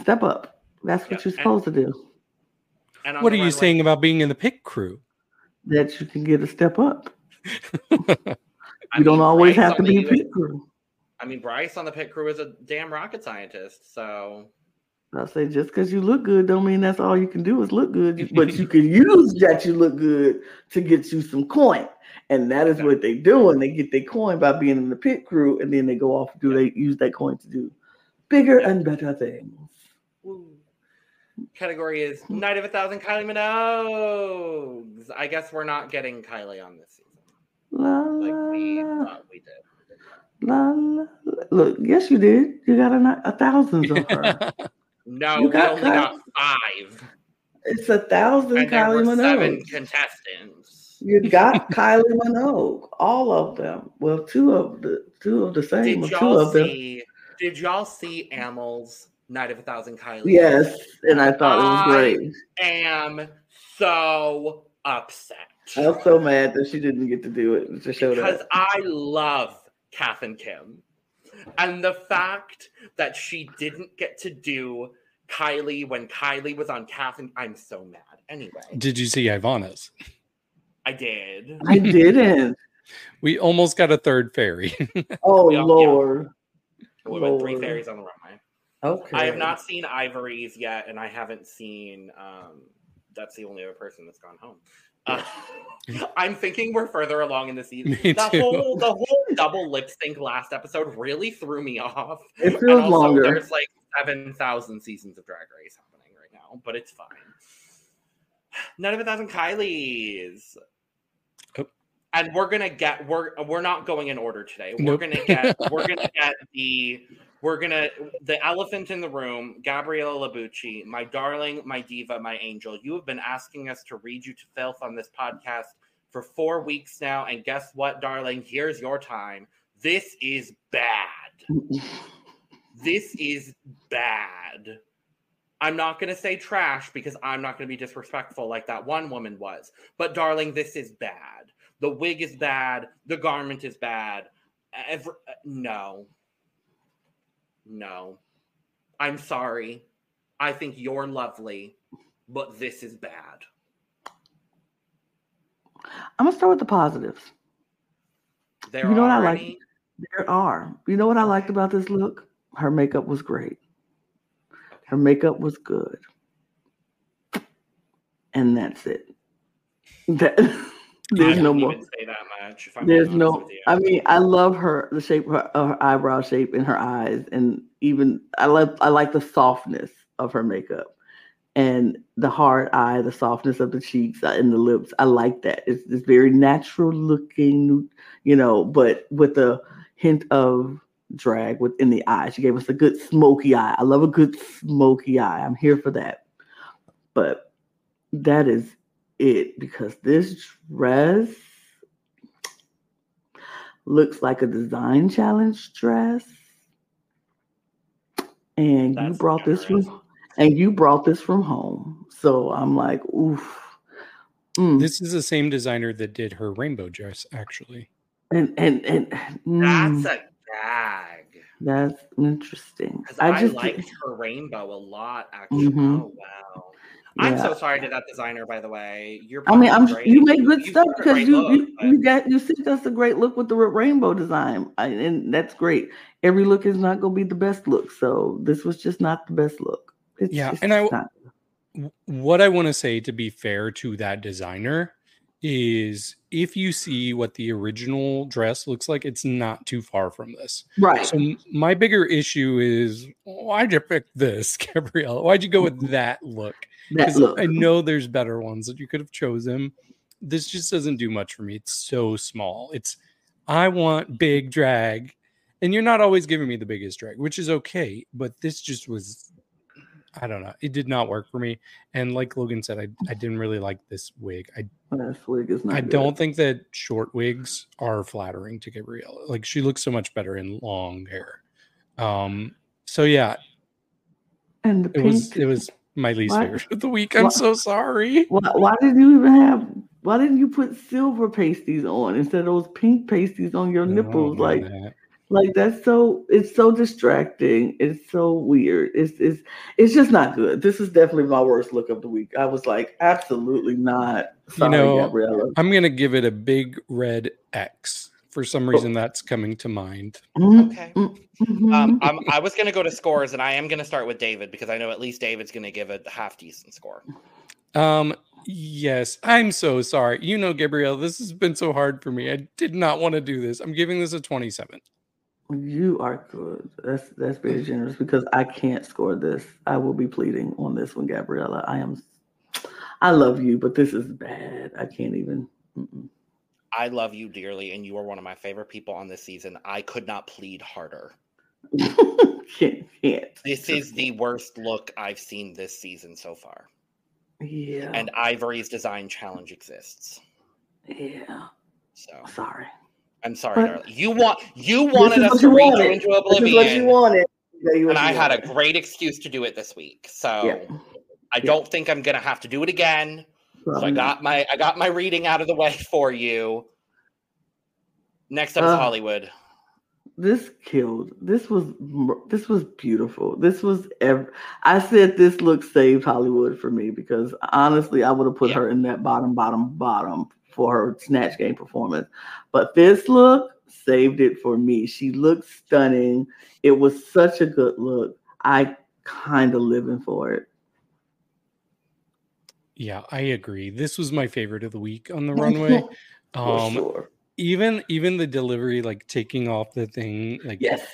Step up. That's what Yeah, you're and- supposed to do. And What are you runway- saying about being in the pit crew? That you can get a step up. I You don't mean, always Bryce have to be a pit crew. I mean, Bryce on the pit crew is a damn rocket scientist. So I say just because you look good don't mean that's all you can do is look good, but you can use that you look good to get you some coin, and that is what they do, and They get their coin by being in the pit crew, and then they go off and do they use that coin to do bigger and better things. category is Night of a Thousand Kylie Minogues. I guess we're not getting Kylie on this season. La Like we thought we did. la, la. Look, yes, you did. You got a, a thousands of her. No, You we got only got five. it's a thousand And Kylie were seven Minogue. contestants. You got Kylie Minogue, all of them. Well, two of the two of the same. Did or two y'all of them. see? Did y'all see Amyl's Night of a Thousand Kylie? Yes, and I thought it was I- great. Am so upset I was so mad that she didn't get to do it to show because that. I love Kath and Kim, and the fact that she didn't get to do Kylie when Kylie was on Kath and I'm so mad. Anyway, Did you see Ivana's? I did. I didn't. We almost got a third fairy. Oh Yeah, yeah. Lord. Went three fairies on the runway. Okay. I have not seen Ivory's yet, and I haven't seen. Um, that's the only other person that's gone home. Uh, I'm thinking we're further along in the season. Me the too. whole the whole double lip sync last episode really threw me off. It feels also, longer. there's like seven thousand seasons of Drag Race happening right now, but it's fine. None of a thousand Kylie's. Oh. And we're gonna get we're we're not going in order today. We're Nope. gonna get we're gonna get the we're gonna the elephant in the room, Gabriella Labucci, my darling, my diva, my angel. You have been asking us to read you to filth on this podcast for four weeks now, and guess what, darling? Here's your time. This is bad. This is bad. I'm not going to say trash because I'm not going to be disrespectful like that one woman was. But, darling, this is bad. The wig is bad. The garment is bad. Every, uh, no. No. I'm sorry. I think you're lovely, but this is bad. I'm gonna start with the positives. There You know what I like? any- There are. You know what I liked about this look? Her makeup was great. Her makeup was good. And that's it. That there's no more. even say that much. There's no. I mean, I love her the shape of her, of her eyebrow shape and her eyes, and even I love I like the softness of her makeup and the hard eye, the softness of the cheeks uh, and the lips. I like that. It's it's very natural looking, you know, but with a hint of drag within the eye. She gave us a good smoky eye. I love a good smoky eye. I'm here for that. But that is it because this dress looks like a design challenge dress. And you That's brought this from and you brought this from home. So I'm like, oof. Mm. this is the same designer that did her rainbow dress, actually. and and and That's mm, a gag. that's interesting. Because I I, just liked her rainbow a lot, actually. Mhm. Oh wow. I'm Yeah. so sorry to that designer, by the way. You're I mean, I'm great. you make good You stuff because you look, you, but- you got you sent us a great look with the rainbow design, I, and that's great. Every look is not going to be the best look, so this was just not the best look. It's, Yeah, it's and I- not. What I want to say to be fair to that designer is if you see what the original dress looks like, it's not too far from this. right. So my bigger issue is why'd you pick this, Gabrielle? Why'd you go with mm-hmm. that look? Because I know there's better ones that you could have chosen. This just doesn't do much for me. It's so small. It's I want big drag, and you're not always giving me the biggest drag, which is okay. But this just was, I don't know. It did not work for me. And like Logan said, I I didn't really like this wig. I this wig is not. I good. don't think that short wigs are flattering to Gabriella. Like she looks so much better in long hair. Um. So yeah, And the it pink. was it was my least Why- favorite of the week. I'm why- so sorry. why, why didn't you even have? Why didn't you put silver pasties on instead of those pink pasties on your nipples? Like, that. Like that's so. It's so distracting. It's so weird. It's it's it's just not good. This is definitely my worst look of the week. I was like, absolutely not. Sorry, know, Gabriella. I'm gonna give it a big red X. For some reason, that's coming to mind. Mhm, Okay. mhm, mhm. Um, I'm, I was going to go to scores, and I am going to start with David because I know at least David's going to give a half decent score. Um, yes, I'm so sorry. You know, Gabrielle, this has been so hard for me. I did not want to do this. I'm giving this a 27. You are good. That's that's very generous because I can't score this. I will be pleading on this one, Gabriella. I am. I love you, but this is bad. I can't even. mm-mm. I love you dearly, and you are one of my favorite people on this season. I could not plead harder. can't can't. This is the worst look I've seen this season so far. Yeah. And Ivory's design challenge exists. yeah. So Sorry. I'm sorry, darling. You want you wanted us to read you into This is what you oblivion, wanted. You and I had a great excuse to do it this week. So Yeah. I don't think I'm gonna have to do it again. So I got my I got my reading out of the way for you. Next up is Uh, Hollywould. this killed. This was this was beautiful. This was ev- I said this look saved Hollywould for me because honestly, I would have put Yeah. her in that bottom, bottom, bottom for her snatch game performance. But this look saved it for me. She looked stunning. It was such a good look. I kind of living for it. Yeah, I agree. This was my favorite of the week on the runway. for Um, sure. even even the delivery, like taking off the thing, like Yes.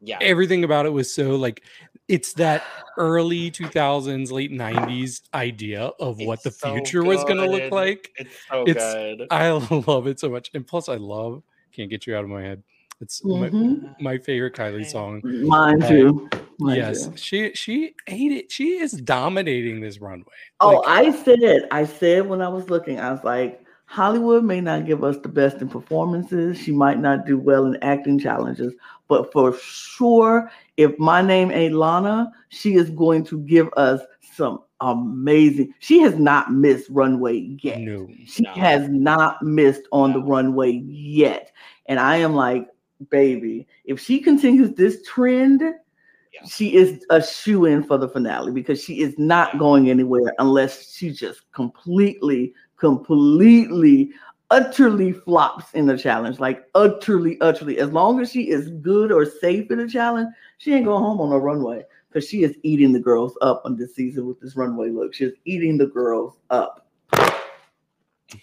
Yeah. everything about it was so like it's that early 2000s, late 90s idea of what It's the so future was going to look like. It's so It's- good. I love it so much. And plus, I love Can't Get You Out of My Head. It's my, Mhm. my favorite Kylie song. Mine too. Mine yes, too. she she ate it. She is dominating this runway. Oh, Like, I said, I said when I was looking, I was like, Hollywould may not give us the best in performances. She might not do well in acting challenges, but for sure, if my name ain't Lana, she is going to give us some amazing. She has not missed runway yet. no. She No. has not missed on the runway yet. And I am like, baby, if she continues this trend, Yeah. she is a shoe in for the finale because she is not going anywhere unless she just completely, completely, utterly flops in the challenge. Like utterly, utterly. As long as she is good or safe in the challenge, she ain't going home on a runway because she is eating the girls up on this season with this runway look. She's eating the girls up.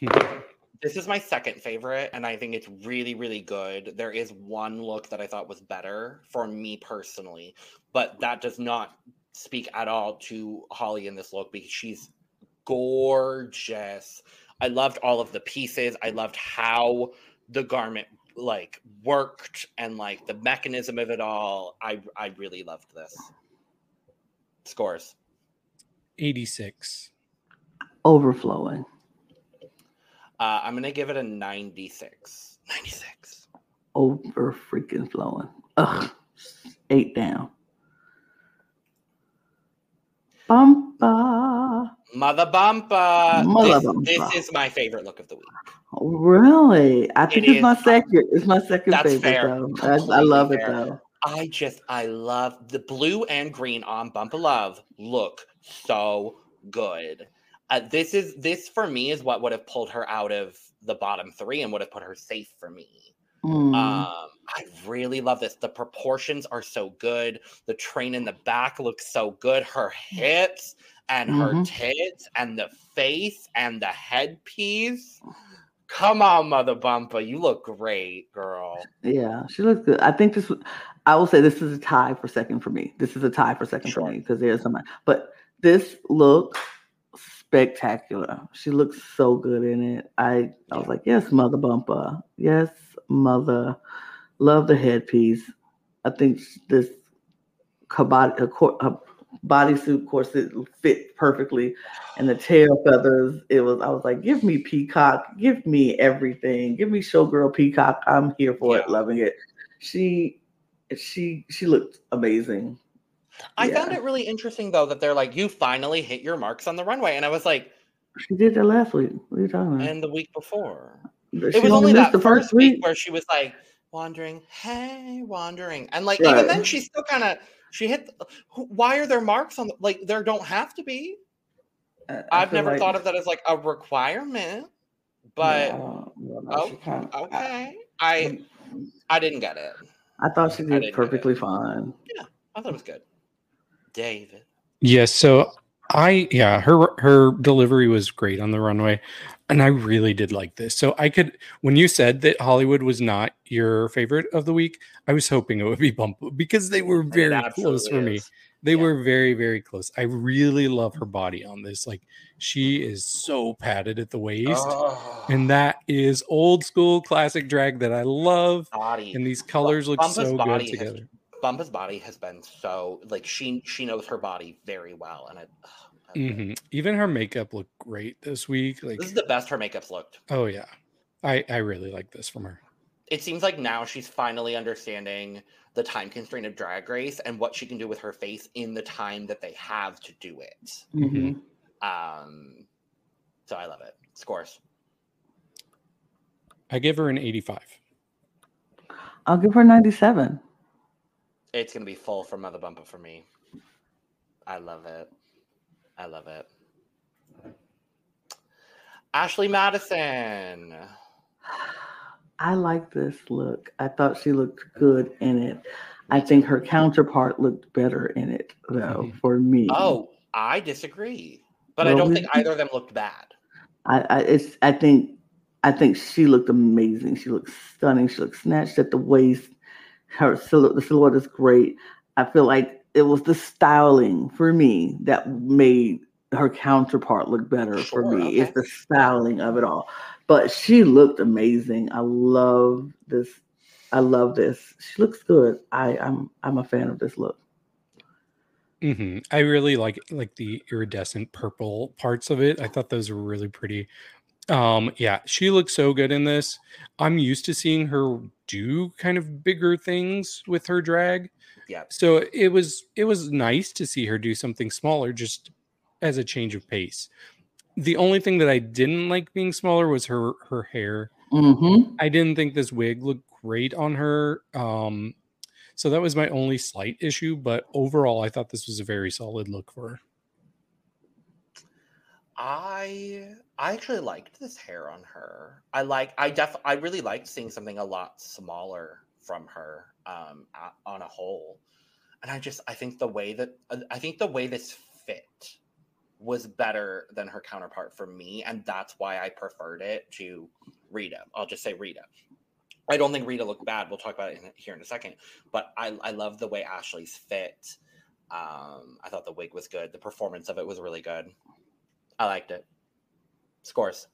This is my second favorite, and I think it's really, really good. There is one look that I thought was better for me personally, but that does not speak at all to Holly in this look because she's gorgeous. I loved all of the pieces. I loved how the garment like worked and like the mechanism of it all. I I really loved this. Scores. 86. Overflowing. Uh, I'm gonna give it a 96. 96. over freaking flowing. Ugh, eight down. Bumpa. Mother Bumpa. Mother this, Bumpa. this is my favorite look of the week. Really? I think It it's my second. It's my second favorite fair. though. I, I love it fair. though. I just I love the blue and green on Bumpa Love look so good. Uh, this is this for me is what would have pulled her out of the bottom three and would have put her safe for me. Mm. Um, I really love this. The proportions are so good. The train in the back looks so good. Her hips and her Mhm. tits and the face and the headpiece. Come on, Mother Bumpa. You look great, girl. yeah, she looks good. I think this. I will say this is a tie for second for me. This is a tie for second Sure. for me because there's some. But this look spectacular. She looks so good in it. I I was like, yes, mother Bumpa. Yes, mother. Love the headpiece. I think this cor- a bodysuit corset fit perfectly, and the tail feathers. It was. I was like, give me peacock. Give me everything. Give me showgirl peacock. I'm here for it. Loving it. She she she looked amazing. I found it really interesting though that they're like, you finally hit your marks on the runway. And I was like, She did that last week. What are you talking about? and the week before. She It was only missed that first week where she was like, wandering, hey, wandering. And like, even then, she still kind of, she hit, the- why are there marks on the, like, there don't have to be. I- I I've never like- thought of that as like a requirement, but Yeah, well, no, oh, she kinda- I- okay. I, I didn't get it. I thought she did didn't get it. perfectly fine. Yeah, I thought it was good. David. Yes, so I yeah, her her delivery was great on the runway and I really did like this. So I could when you said that Hollywould was not your favorite of the week, I was hoping it would be Bump because they were very close for absolutely me. They Yeah. were very very close. I really love her body on this. Like she is so padded at the waist Oh, and that is old school classic drag that I love body. and these colors look Bumpa's so good body has- together. Bumpa's body has been so like she she knows her body very well, and I, ugh, I love it. Mhm. Even her makeup looked great this week. Like this is the best her makeup's looked. Oh yeah, I I really like this from her. it seems like now she's finally understanding the time constraint of drag race and what she can do with her face in the time that they have to do it. Mhm. Um, so I love it. Scores. I give her an 85. I'll give her 97. It's gonna be full for Mother Bumpa for me. I love it. I love it. Ashley Madison. I like this look. I thought she looked good in it. I think her counterpart looked better in it, though, Mhm. for me. Oh, I disagree, but I don't think either of them looked bad. I, I it's I think I think she looked amazing. She looked stunning. She looked snatched at the waist. Her silhouette, the silhouette is great. I feel like it was the styling for me that made her counterpart look better for me. okay. It's the styling of it all. But she looked amazing. I love this. I love this. She looks good. I, I'm I'm a fan of this look. hmm I really like like the iridescent purple parts of it. I thought those were really pretty. Um, yeah, she looks so good in this. I'm used to seeing her do kind of bigger things with her drag. Yeah. So it was it was nice to see her do something smaller just as a change of pace. The only thing that I didn't like being smaller was her her hair. Mm-hmm. I didn't think this wig looked great on her. Um, so that was my only slight issue. But overall, I thought this was a very solid look for her. I I actually liked this hair on her. I like I def I really liked seeing something a lot smaller from her um on a whole. And I just I think the way that uh, I think the way this fit was better than her counterpart for me and that's why I preferred it to Rita. I'll just say Rita. I don't think Rita looked bad. We'll talk about it in, here in a second, but I I love the way Ashley's fit. Um I thought the wig was good. The performance of it was really good. I liked it. Scores.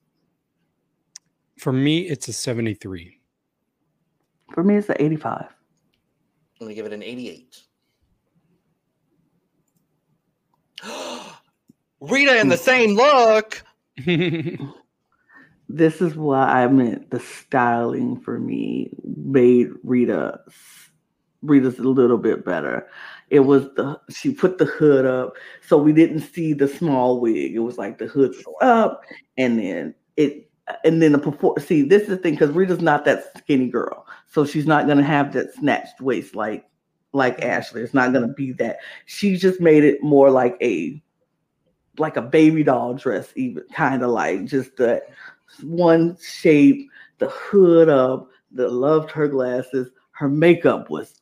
For me, it's a 73. For me, it's an 85. I'm gonna give it an 88. Rita in the hmm. same look. This is why I meant the styling for me made Rita Rita's a little bit better. It was the she put the hood up, so we didn't see the small wig. It was like the hood up, and then it and then the before See, this is the thing because Rita's not that skinny girl, so she's not gonna have that snatched waist like like mm-hmm. Ashley. It's not gonna be that. She just made it more like a like a baby doll dress, even kind of like just the one shape, the hood up, the loved her glasses. Her makeup was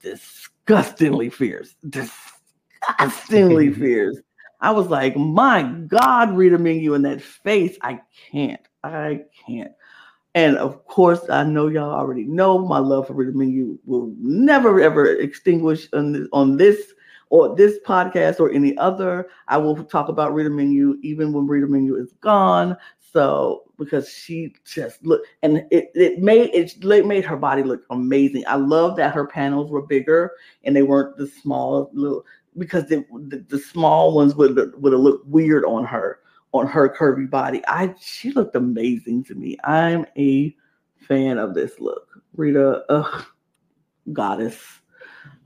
disgustingly fierce. Disgustingly fierce. I was like, my God, Rita Menu in that face. I can't. I can't. And of course, I know y'all already know my love for Rita Menu will never ever extinguish on this, on this or this podcast or any other. I will talk about Rita Menu even when Rita Menu is gone. So because she just looked and it, it made it made her body look amazing. I love that her panels were bigger and they weren't the small little because the, the, the small ones would would have looked weird on her on her curvy body. I she looked amazing to me. I'm a fan of this look. Rita, ugh, goddess.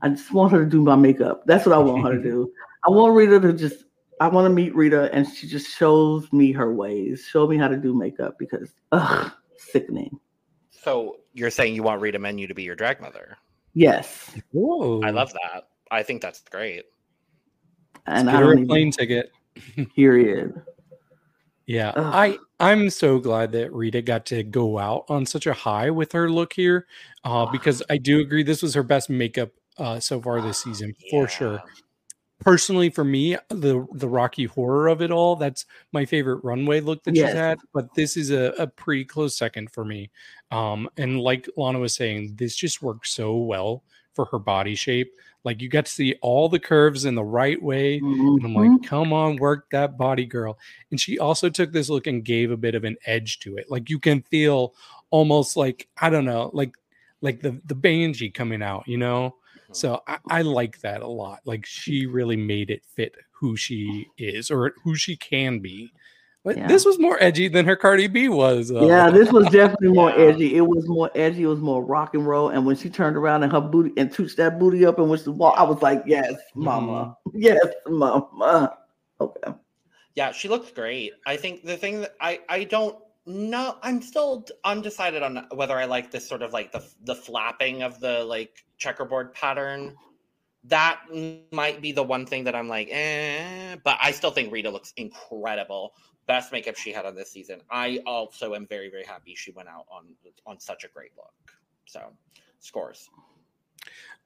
I just want her to do my makeup. That's what I want her to do. I want Rita to just I want to meet Rita and she just shows me her ways, show me how to do makeup because ugh, sickening. So you're saying you want Rita Menu to be your drag mother? Yes. Whoa. I love that. I think that's great. And I don't a plane ticket. Period. Yeah, Ugh. I I'm so glad that Rita got to go out on such a high with her look here, uh, because I do agree this was her best makeup uh, so far this season for sure. Personally, for me, the the Rocky Horror of it all that's my favorite runway look that Yes. she's had. But this is a, a pretty close second for me. Um, and like Lana was saying, this just works so well for her body shape. Like you got to see all the curves in the right way. And I'm like, come on, work that body, girl. And she also took this look and gave a bit of an edge to it. Like you can feel almost like, I don't know, like like the the Banji coming out, you know? So I, I like that a lot. Like she really made it fit who she is or who she can be. But Yeah. this was more edgy than her Cardi B was. uh, Yeah, this was definitely more Yeah. edgy. It was more edgy. It was more rock and roll. And when she turned around and her booty and tooched that booty up and went to the wall, I was like, yes, mama. Yes, mama. Okay. Yeah, she looks great. I think the thing that I I don't know, I'm still undecided on whether I like this sort of like the the flapping of the like checkerboard pattern. That might be the one thing that I'm like, eh. But I still think Rita looks incredible. Best makeup she had on this season. I also am very very happy she went out on on such a great look. So scores.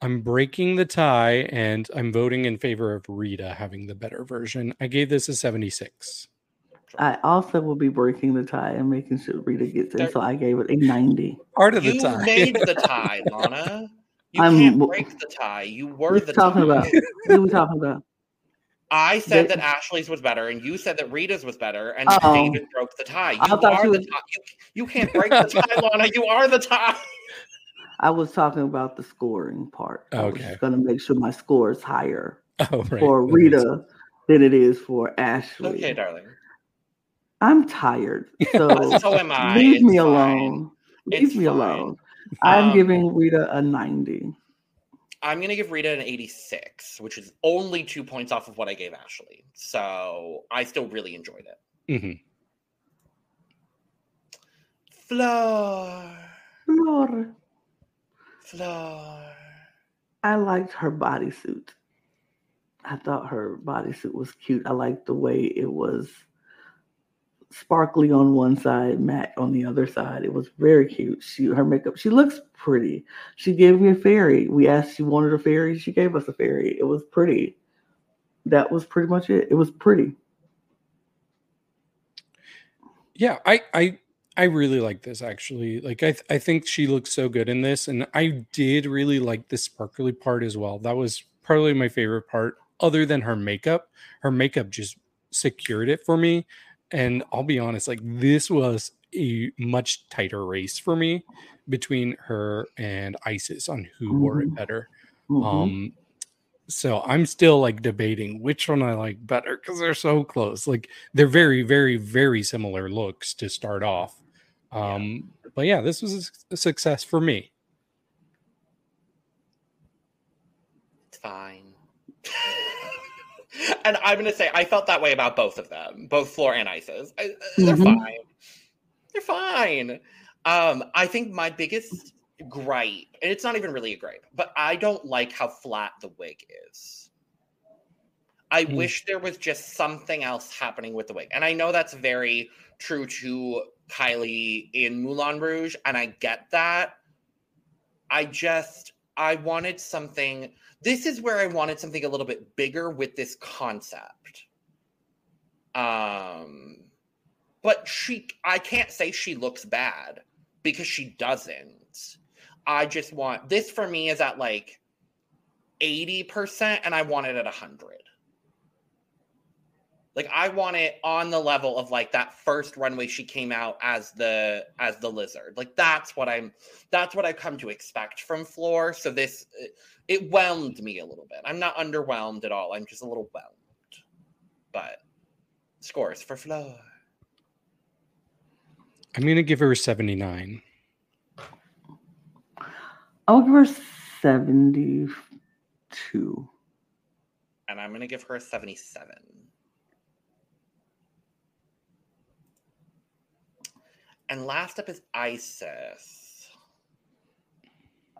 I'm breaking the tie and I'm voting in favor of Rita having the better version. I gave this a 76. I also will be breaking the tie and making sure Rita gets in. There- So I gave it a 90. Part of the You tie. made the tie, Lana. You I'm- can't break the tie. You were the talking tie. about? What are we talking about? I said They- that Ashley's was better, and you said that Rita's was better, and Oh. David broke the tie. You I thought are you the was- tie. You, you can't break the tie, Lana. You are the tie. I was talking about the scoring part. I was Okay. just going to make sure my score is higher Oh, right. for Rita than it is for Ashley. Okay, darling. I'm tired. So So am I. leave It's me fine. alone. Leave It's me fine. alone. I'm Um, giving Rita a 90. I'm gonna give Rita an 86, which is only two points off of what I gave Ashley. So I still really enjoyed it. Mhm. Flor, Lord, Flor. I liked her bodysuit. I thought her bodysuit was cute. I liked the way it was sparkly on one side, matte on the other side. It was very cute. She her makeup, she looks pretty. She gave me a fairy. We asked she wanted a fairy. She gave us a fairy. It was pretty. That was pretty much it. It was pretty. Yeah, I I I really like this actually. Like I th- I think she looks so good in this and I did really like the sparkly part as well. That was probably my favorite part other than her makeup. Her makeup just secured it for me and I'll be honest like this was a much tighter race for me between her and Isis on who wore it Mhm. better. Mhm. Um, so I'm still like debating which one I like better because they're so close. Like they're very, very, very similar looks to start off. Um, but yeah, this was a success for me. It's fine. And I'm gonna say I felt that way about both of them, both Flor and Isis. I, uh, They're Mhm. fine. They're fine. Um, I think my biggest gripe, and it's not even really a gripe, but I don't like how flat the wig is. I Mm. wish there was just something else happening with the wig. And I know that's very true to Kylie in Moulin Rouge, and I get that. I just I wanted something. This is where I wanted something a little bit bigger with this concept. Um but she I can't say she looks bad because she doesn't. I just want this for me is at like 80% and I want it at 100. Like I want it on the level of like that first runway she came out as the as the lizard. Like that's what I'm that's what I've come to expect from Flor. So this it whelmed me a little bit. I'm not underwhelmed at all. I'm just a little whelmed. But scores for Flor. I'm gonna give her a 79. I'll give her 72. And I'm gonna give her a 77. And last up is Isis.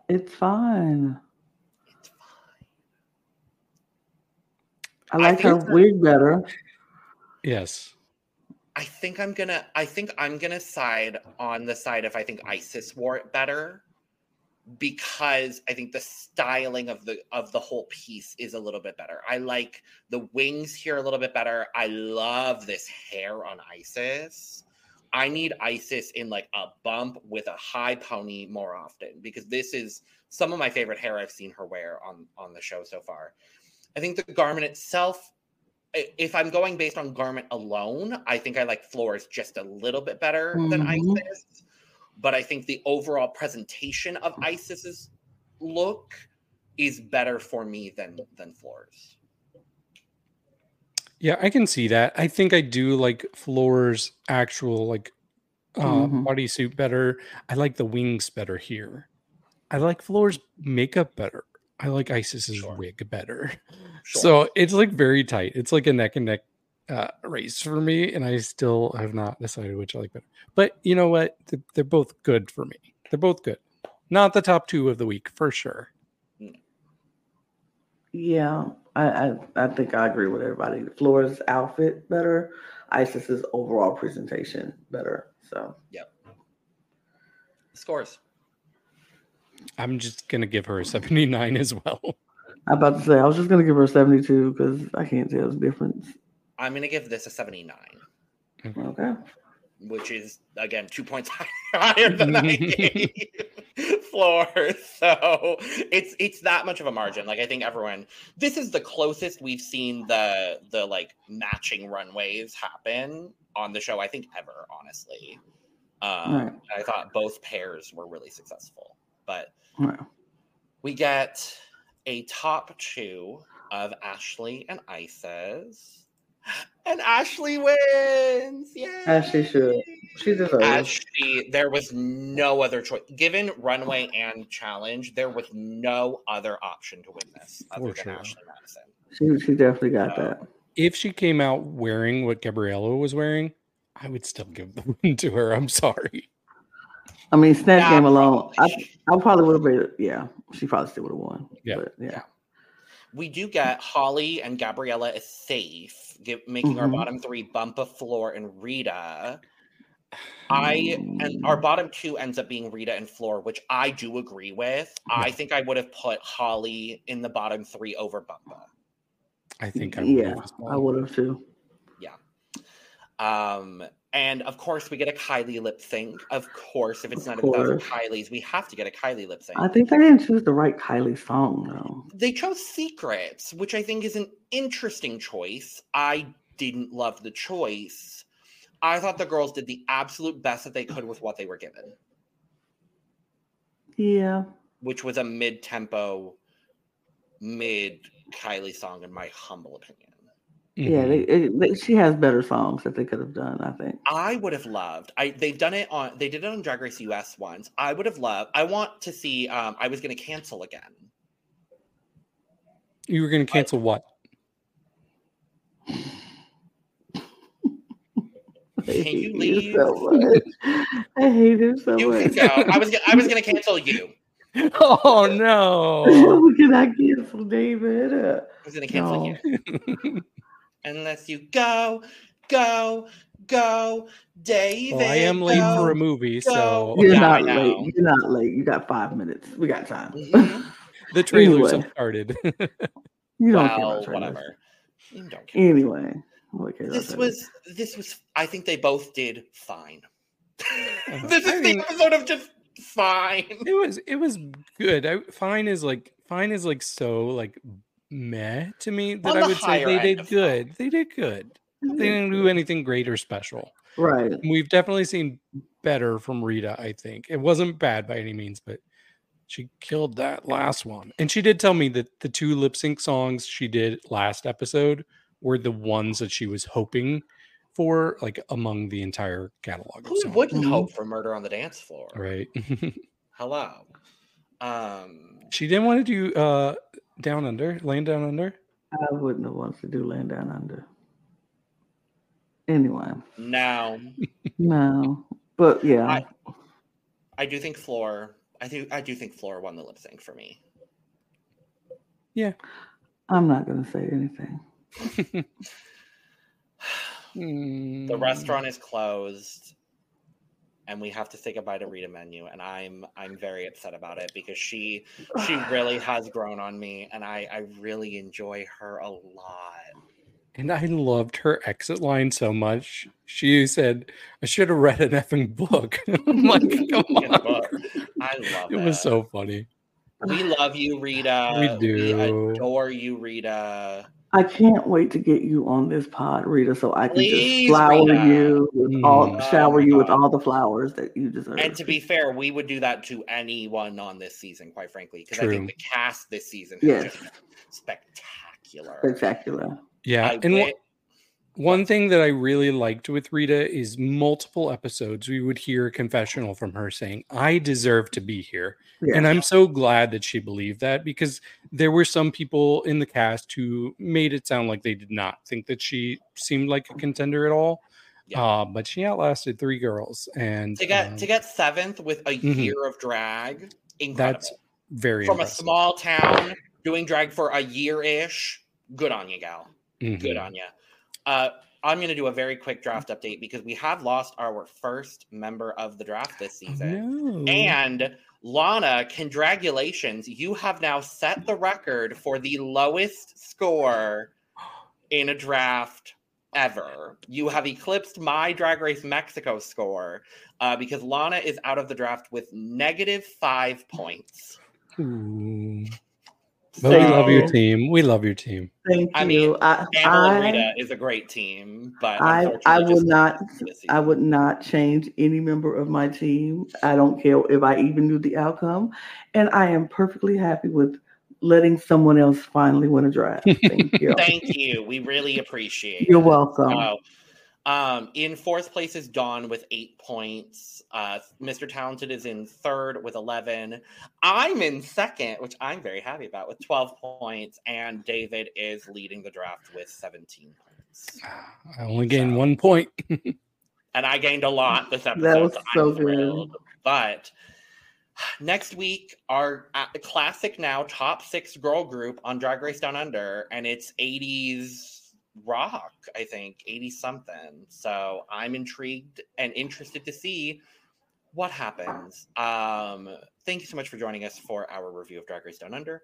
It's fine. It's fine. I I like her think that- wig better. Yes. I think I'm gonna I think I'm gonna side on the side of I think Isis wore it better because I think the styling of the of the whole piece is a little bit better. I like the wings here a little bit better. I love this hair on Isis. I need Isis in like a bump with a high pony more often because this is some of my favorite hair I've seen her wear on on the show so far. I think the garment itself if I'm going based on garment alone, I think I like Floors just a little bit better than Mhm. Isis. But I think the overall presentation of Isis's look is better for me than than Floors. Yeah, I can see that. I think I do like Flor's actual like uh Mhm. bodysuit better. I like the wings better here. I like Flor's makeup better. I like Isis's Sure. wig better. Sure. So it's like very tight. It's like a neck and neck uh, race for me, and I still have not decided which I like better. But you know what? They're both good for me. They're both good. Not the top two of the week for sure. Yeah, I, I I think I agree with everybody. Flora's outfit better, Isis's overall presentation better. So yeah. Scores. I'm just gonna give her a 79 as well. I'm about to say I was just gonna give her a 72 because I can't tell the difference. I'm gonna give this a 79, Okay. which is again two points higher than I gave Flor. So it's it's that much of a margin. Like I think everyone this is the closest we've seen the the like matching runways happen on the show, I think ever, honestly. Um Right. I thought both pairs were really successful. But Right. we get a top two of Ashley and Isis. And Ashley wins. Yeah. As she should. She deserves. As she, there was no other choice. Given runway and challenge, there was no other option to win this other For than sure. Ashley Madison. She she definitely got that. If she came out wearing what Gabriella was wearing, I would still give the win to her. I'm sorry. I mean, snatch Yeah, game alone. I probably. I probably would have rated. Yeah, she probably still would have won. Yeah. But yeah. We do get Holly and Gabriella is safe, give, making our Mhm. bottom three bump a Flor and Rita. I and our bottom two ends up being Rita and Flor, which I do agree with. I think I would have put Holly in the bottom three over Bumpa. I think I would yeah, have I would have too. Yeah. Um, and of course, we get a Kylie lip sync. Of course, if it's Of not a thousand. Kylies, we have to get a Kylie lip sync. I think they didn't choose the right Kylie song though. they chose Secrets, which I think is an interesting choice. I didn't love the choice. I thought the girls did the absolute best that they could with what they were given, Yeah. which was a mid tempo, mid Kylie song, in my humble opinion. Yeah, Mhm. they, it, they, she has better songs that they could have done. I think. I would have loved. I they've done it on. They did it on Drag Race US once. I would have loved. I want to see. Um, I was going to cancel again. you were going to cancel what? I Can hate you leave? so. I hate it so You much. go. I was. I was going to cancel you. Oh no! we cannot cancel David. I was going to cancel No. you. Unless you go, go, go, David. well, I am late go. for a movie, so. You're yeah, not late. You're not late. You got five minutes. We got time. Mhm. the trailers Anyway. have started. You don't care about trailers. whatever. You don't care. Anyway, what care about This trailers? was. This was. I think they both did fine. Uh, this I is mean- the episode of just fine. it was it was good. I, fine is like fine is like so like meh to me that I would say they did of good. They did good. They didn't do anything great or special. right. We've definitely seen better from Rita, I think. It wasn't bad by any means, but she killed that last one. And she did tell me that the two lip sync songs she did last episode were the ones that she was hoping for, like among the entire catalog. Of Who songs. wouldn't Mhm. hope for murder on the dance floor? Right. Hello. Um. she didn't want to do uh Down Under, Land Down Under. I wouldn't have wanted to do Land Down Under. Anyway, Now, no. But yeah, I- I do think Flor. I do. I do think Flor won the lip sync for me. Yeah. I'm not going to say anything. The restaurant is closed, and we have to say goodbye to Rita Menu, and I'm I'm very upset about it because she she really has grown on me, and I I really enjoy her a lot. And I loved her exit line so much. She said, I should have read an effing book. I'm like, come on. book. I love It it. was so funny. We love you, Rita. We do. adore you, Rita. I can't wait to get you on this pod, Rita, so I can Please, just flower Rita. you with all, Mm. shower Oh, you with all the flowers that you deserve. And to be fair, we would do that to anyone on this season, quite frankly, because I think the cast this season has Yes. just been spectacular. spectacular. Yeah. I and wha- wi- One thing that I really liked with Rita is multiple episodes we would hear a confessional from her saying, I deserve to be here. Yeah. And I'm so glad that she believed that because there were some people in the cast who made it sound like they did not think that she seemed like a contender at all. Yeah. Uh, but she outlasted three girls. And To get um, to get seventh with a Mhm. year of drag, incredible. that's very From a small town doing drag for a year ish. Good on you, gal. Mhm. Good on you. Uh, I'm going to do a very quick draft update because we have lost our first member of the draft this season. No. And Lana, congratulations. You have now set the record for the lowest score in a draft ever. You have eclipsed my Drag Race Mexico score uh, because Lana is out of the draft with negative five points. Ooh. But we love your team. We love your team. Thank I you. mean, I, Amber and I, Rita is a great team, but I, I will not. I would not change any member of my team. I don't care if I even knew the outcome, and I am perfectly happy with letting someone else finally win a draft. Thank you. Thank you. We really appreciate You're it. welcome. So, um, in fourth place is Dawn with eight points. Uh, Mr. Talented is in third with 11. I'm in second, which I'm very happy about, with 12 points. And David is leading the draft with 17 points. I only gained So- one point. And I gained a lot this episode. That was so so good. But next week, our uh, classic now top six girl group on Drag Race Down Under, and it's 80s rock, I think, 80 something. So I'm intrigued and interested to see what happens. Um, thank you so much for joining us for our review of Drag Race Down Under.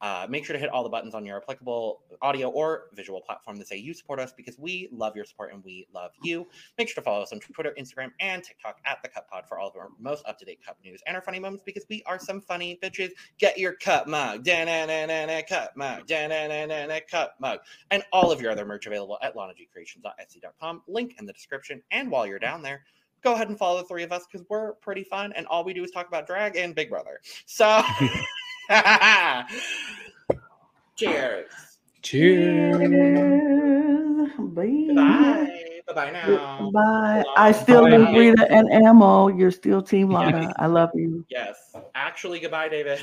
Uh, make sure to hit all the buttons on your applicable audio or visual platform that say you support us because we love your support and we love you. Make sure to follow us on Twitter, Instagram, and TikTok at the Cup Pod for all of our most up to date cup news and our funny moments because we are some funny bitches. Get your cup mug, da-na-na-na-na, cup mug, da-na-na-na-na, cup mug, and all of your other merch available at lanagcreations.etsy.com. Link in the description. And while you're down there, go ahead and follow the three of us because we're pretty fun and all we do is talk about drag and Big Brother. So, cheers. Cheers. Bye. Bye bye now. Bye. I still Bye. love Rita and Amyl. You're still Team Lana. I love you. Yes. Actually, goodbye, David.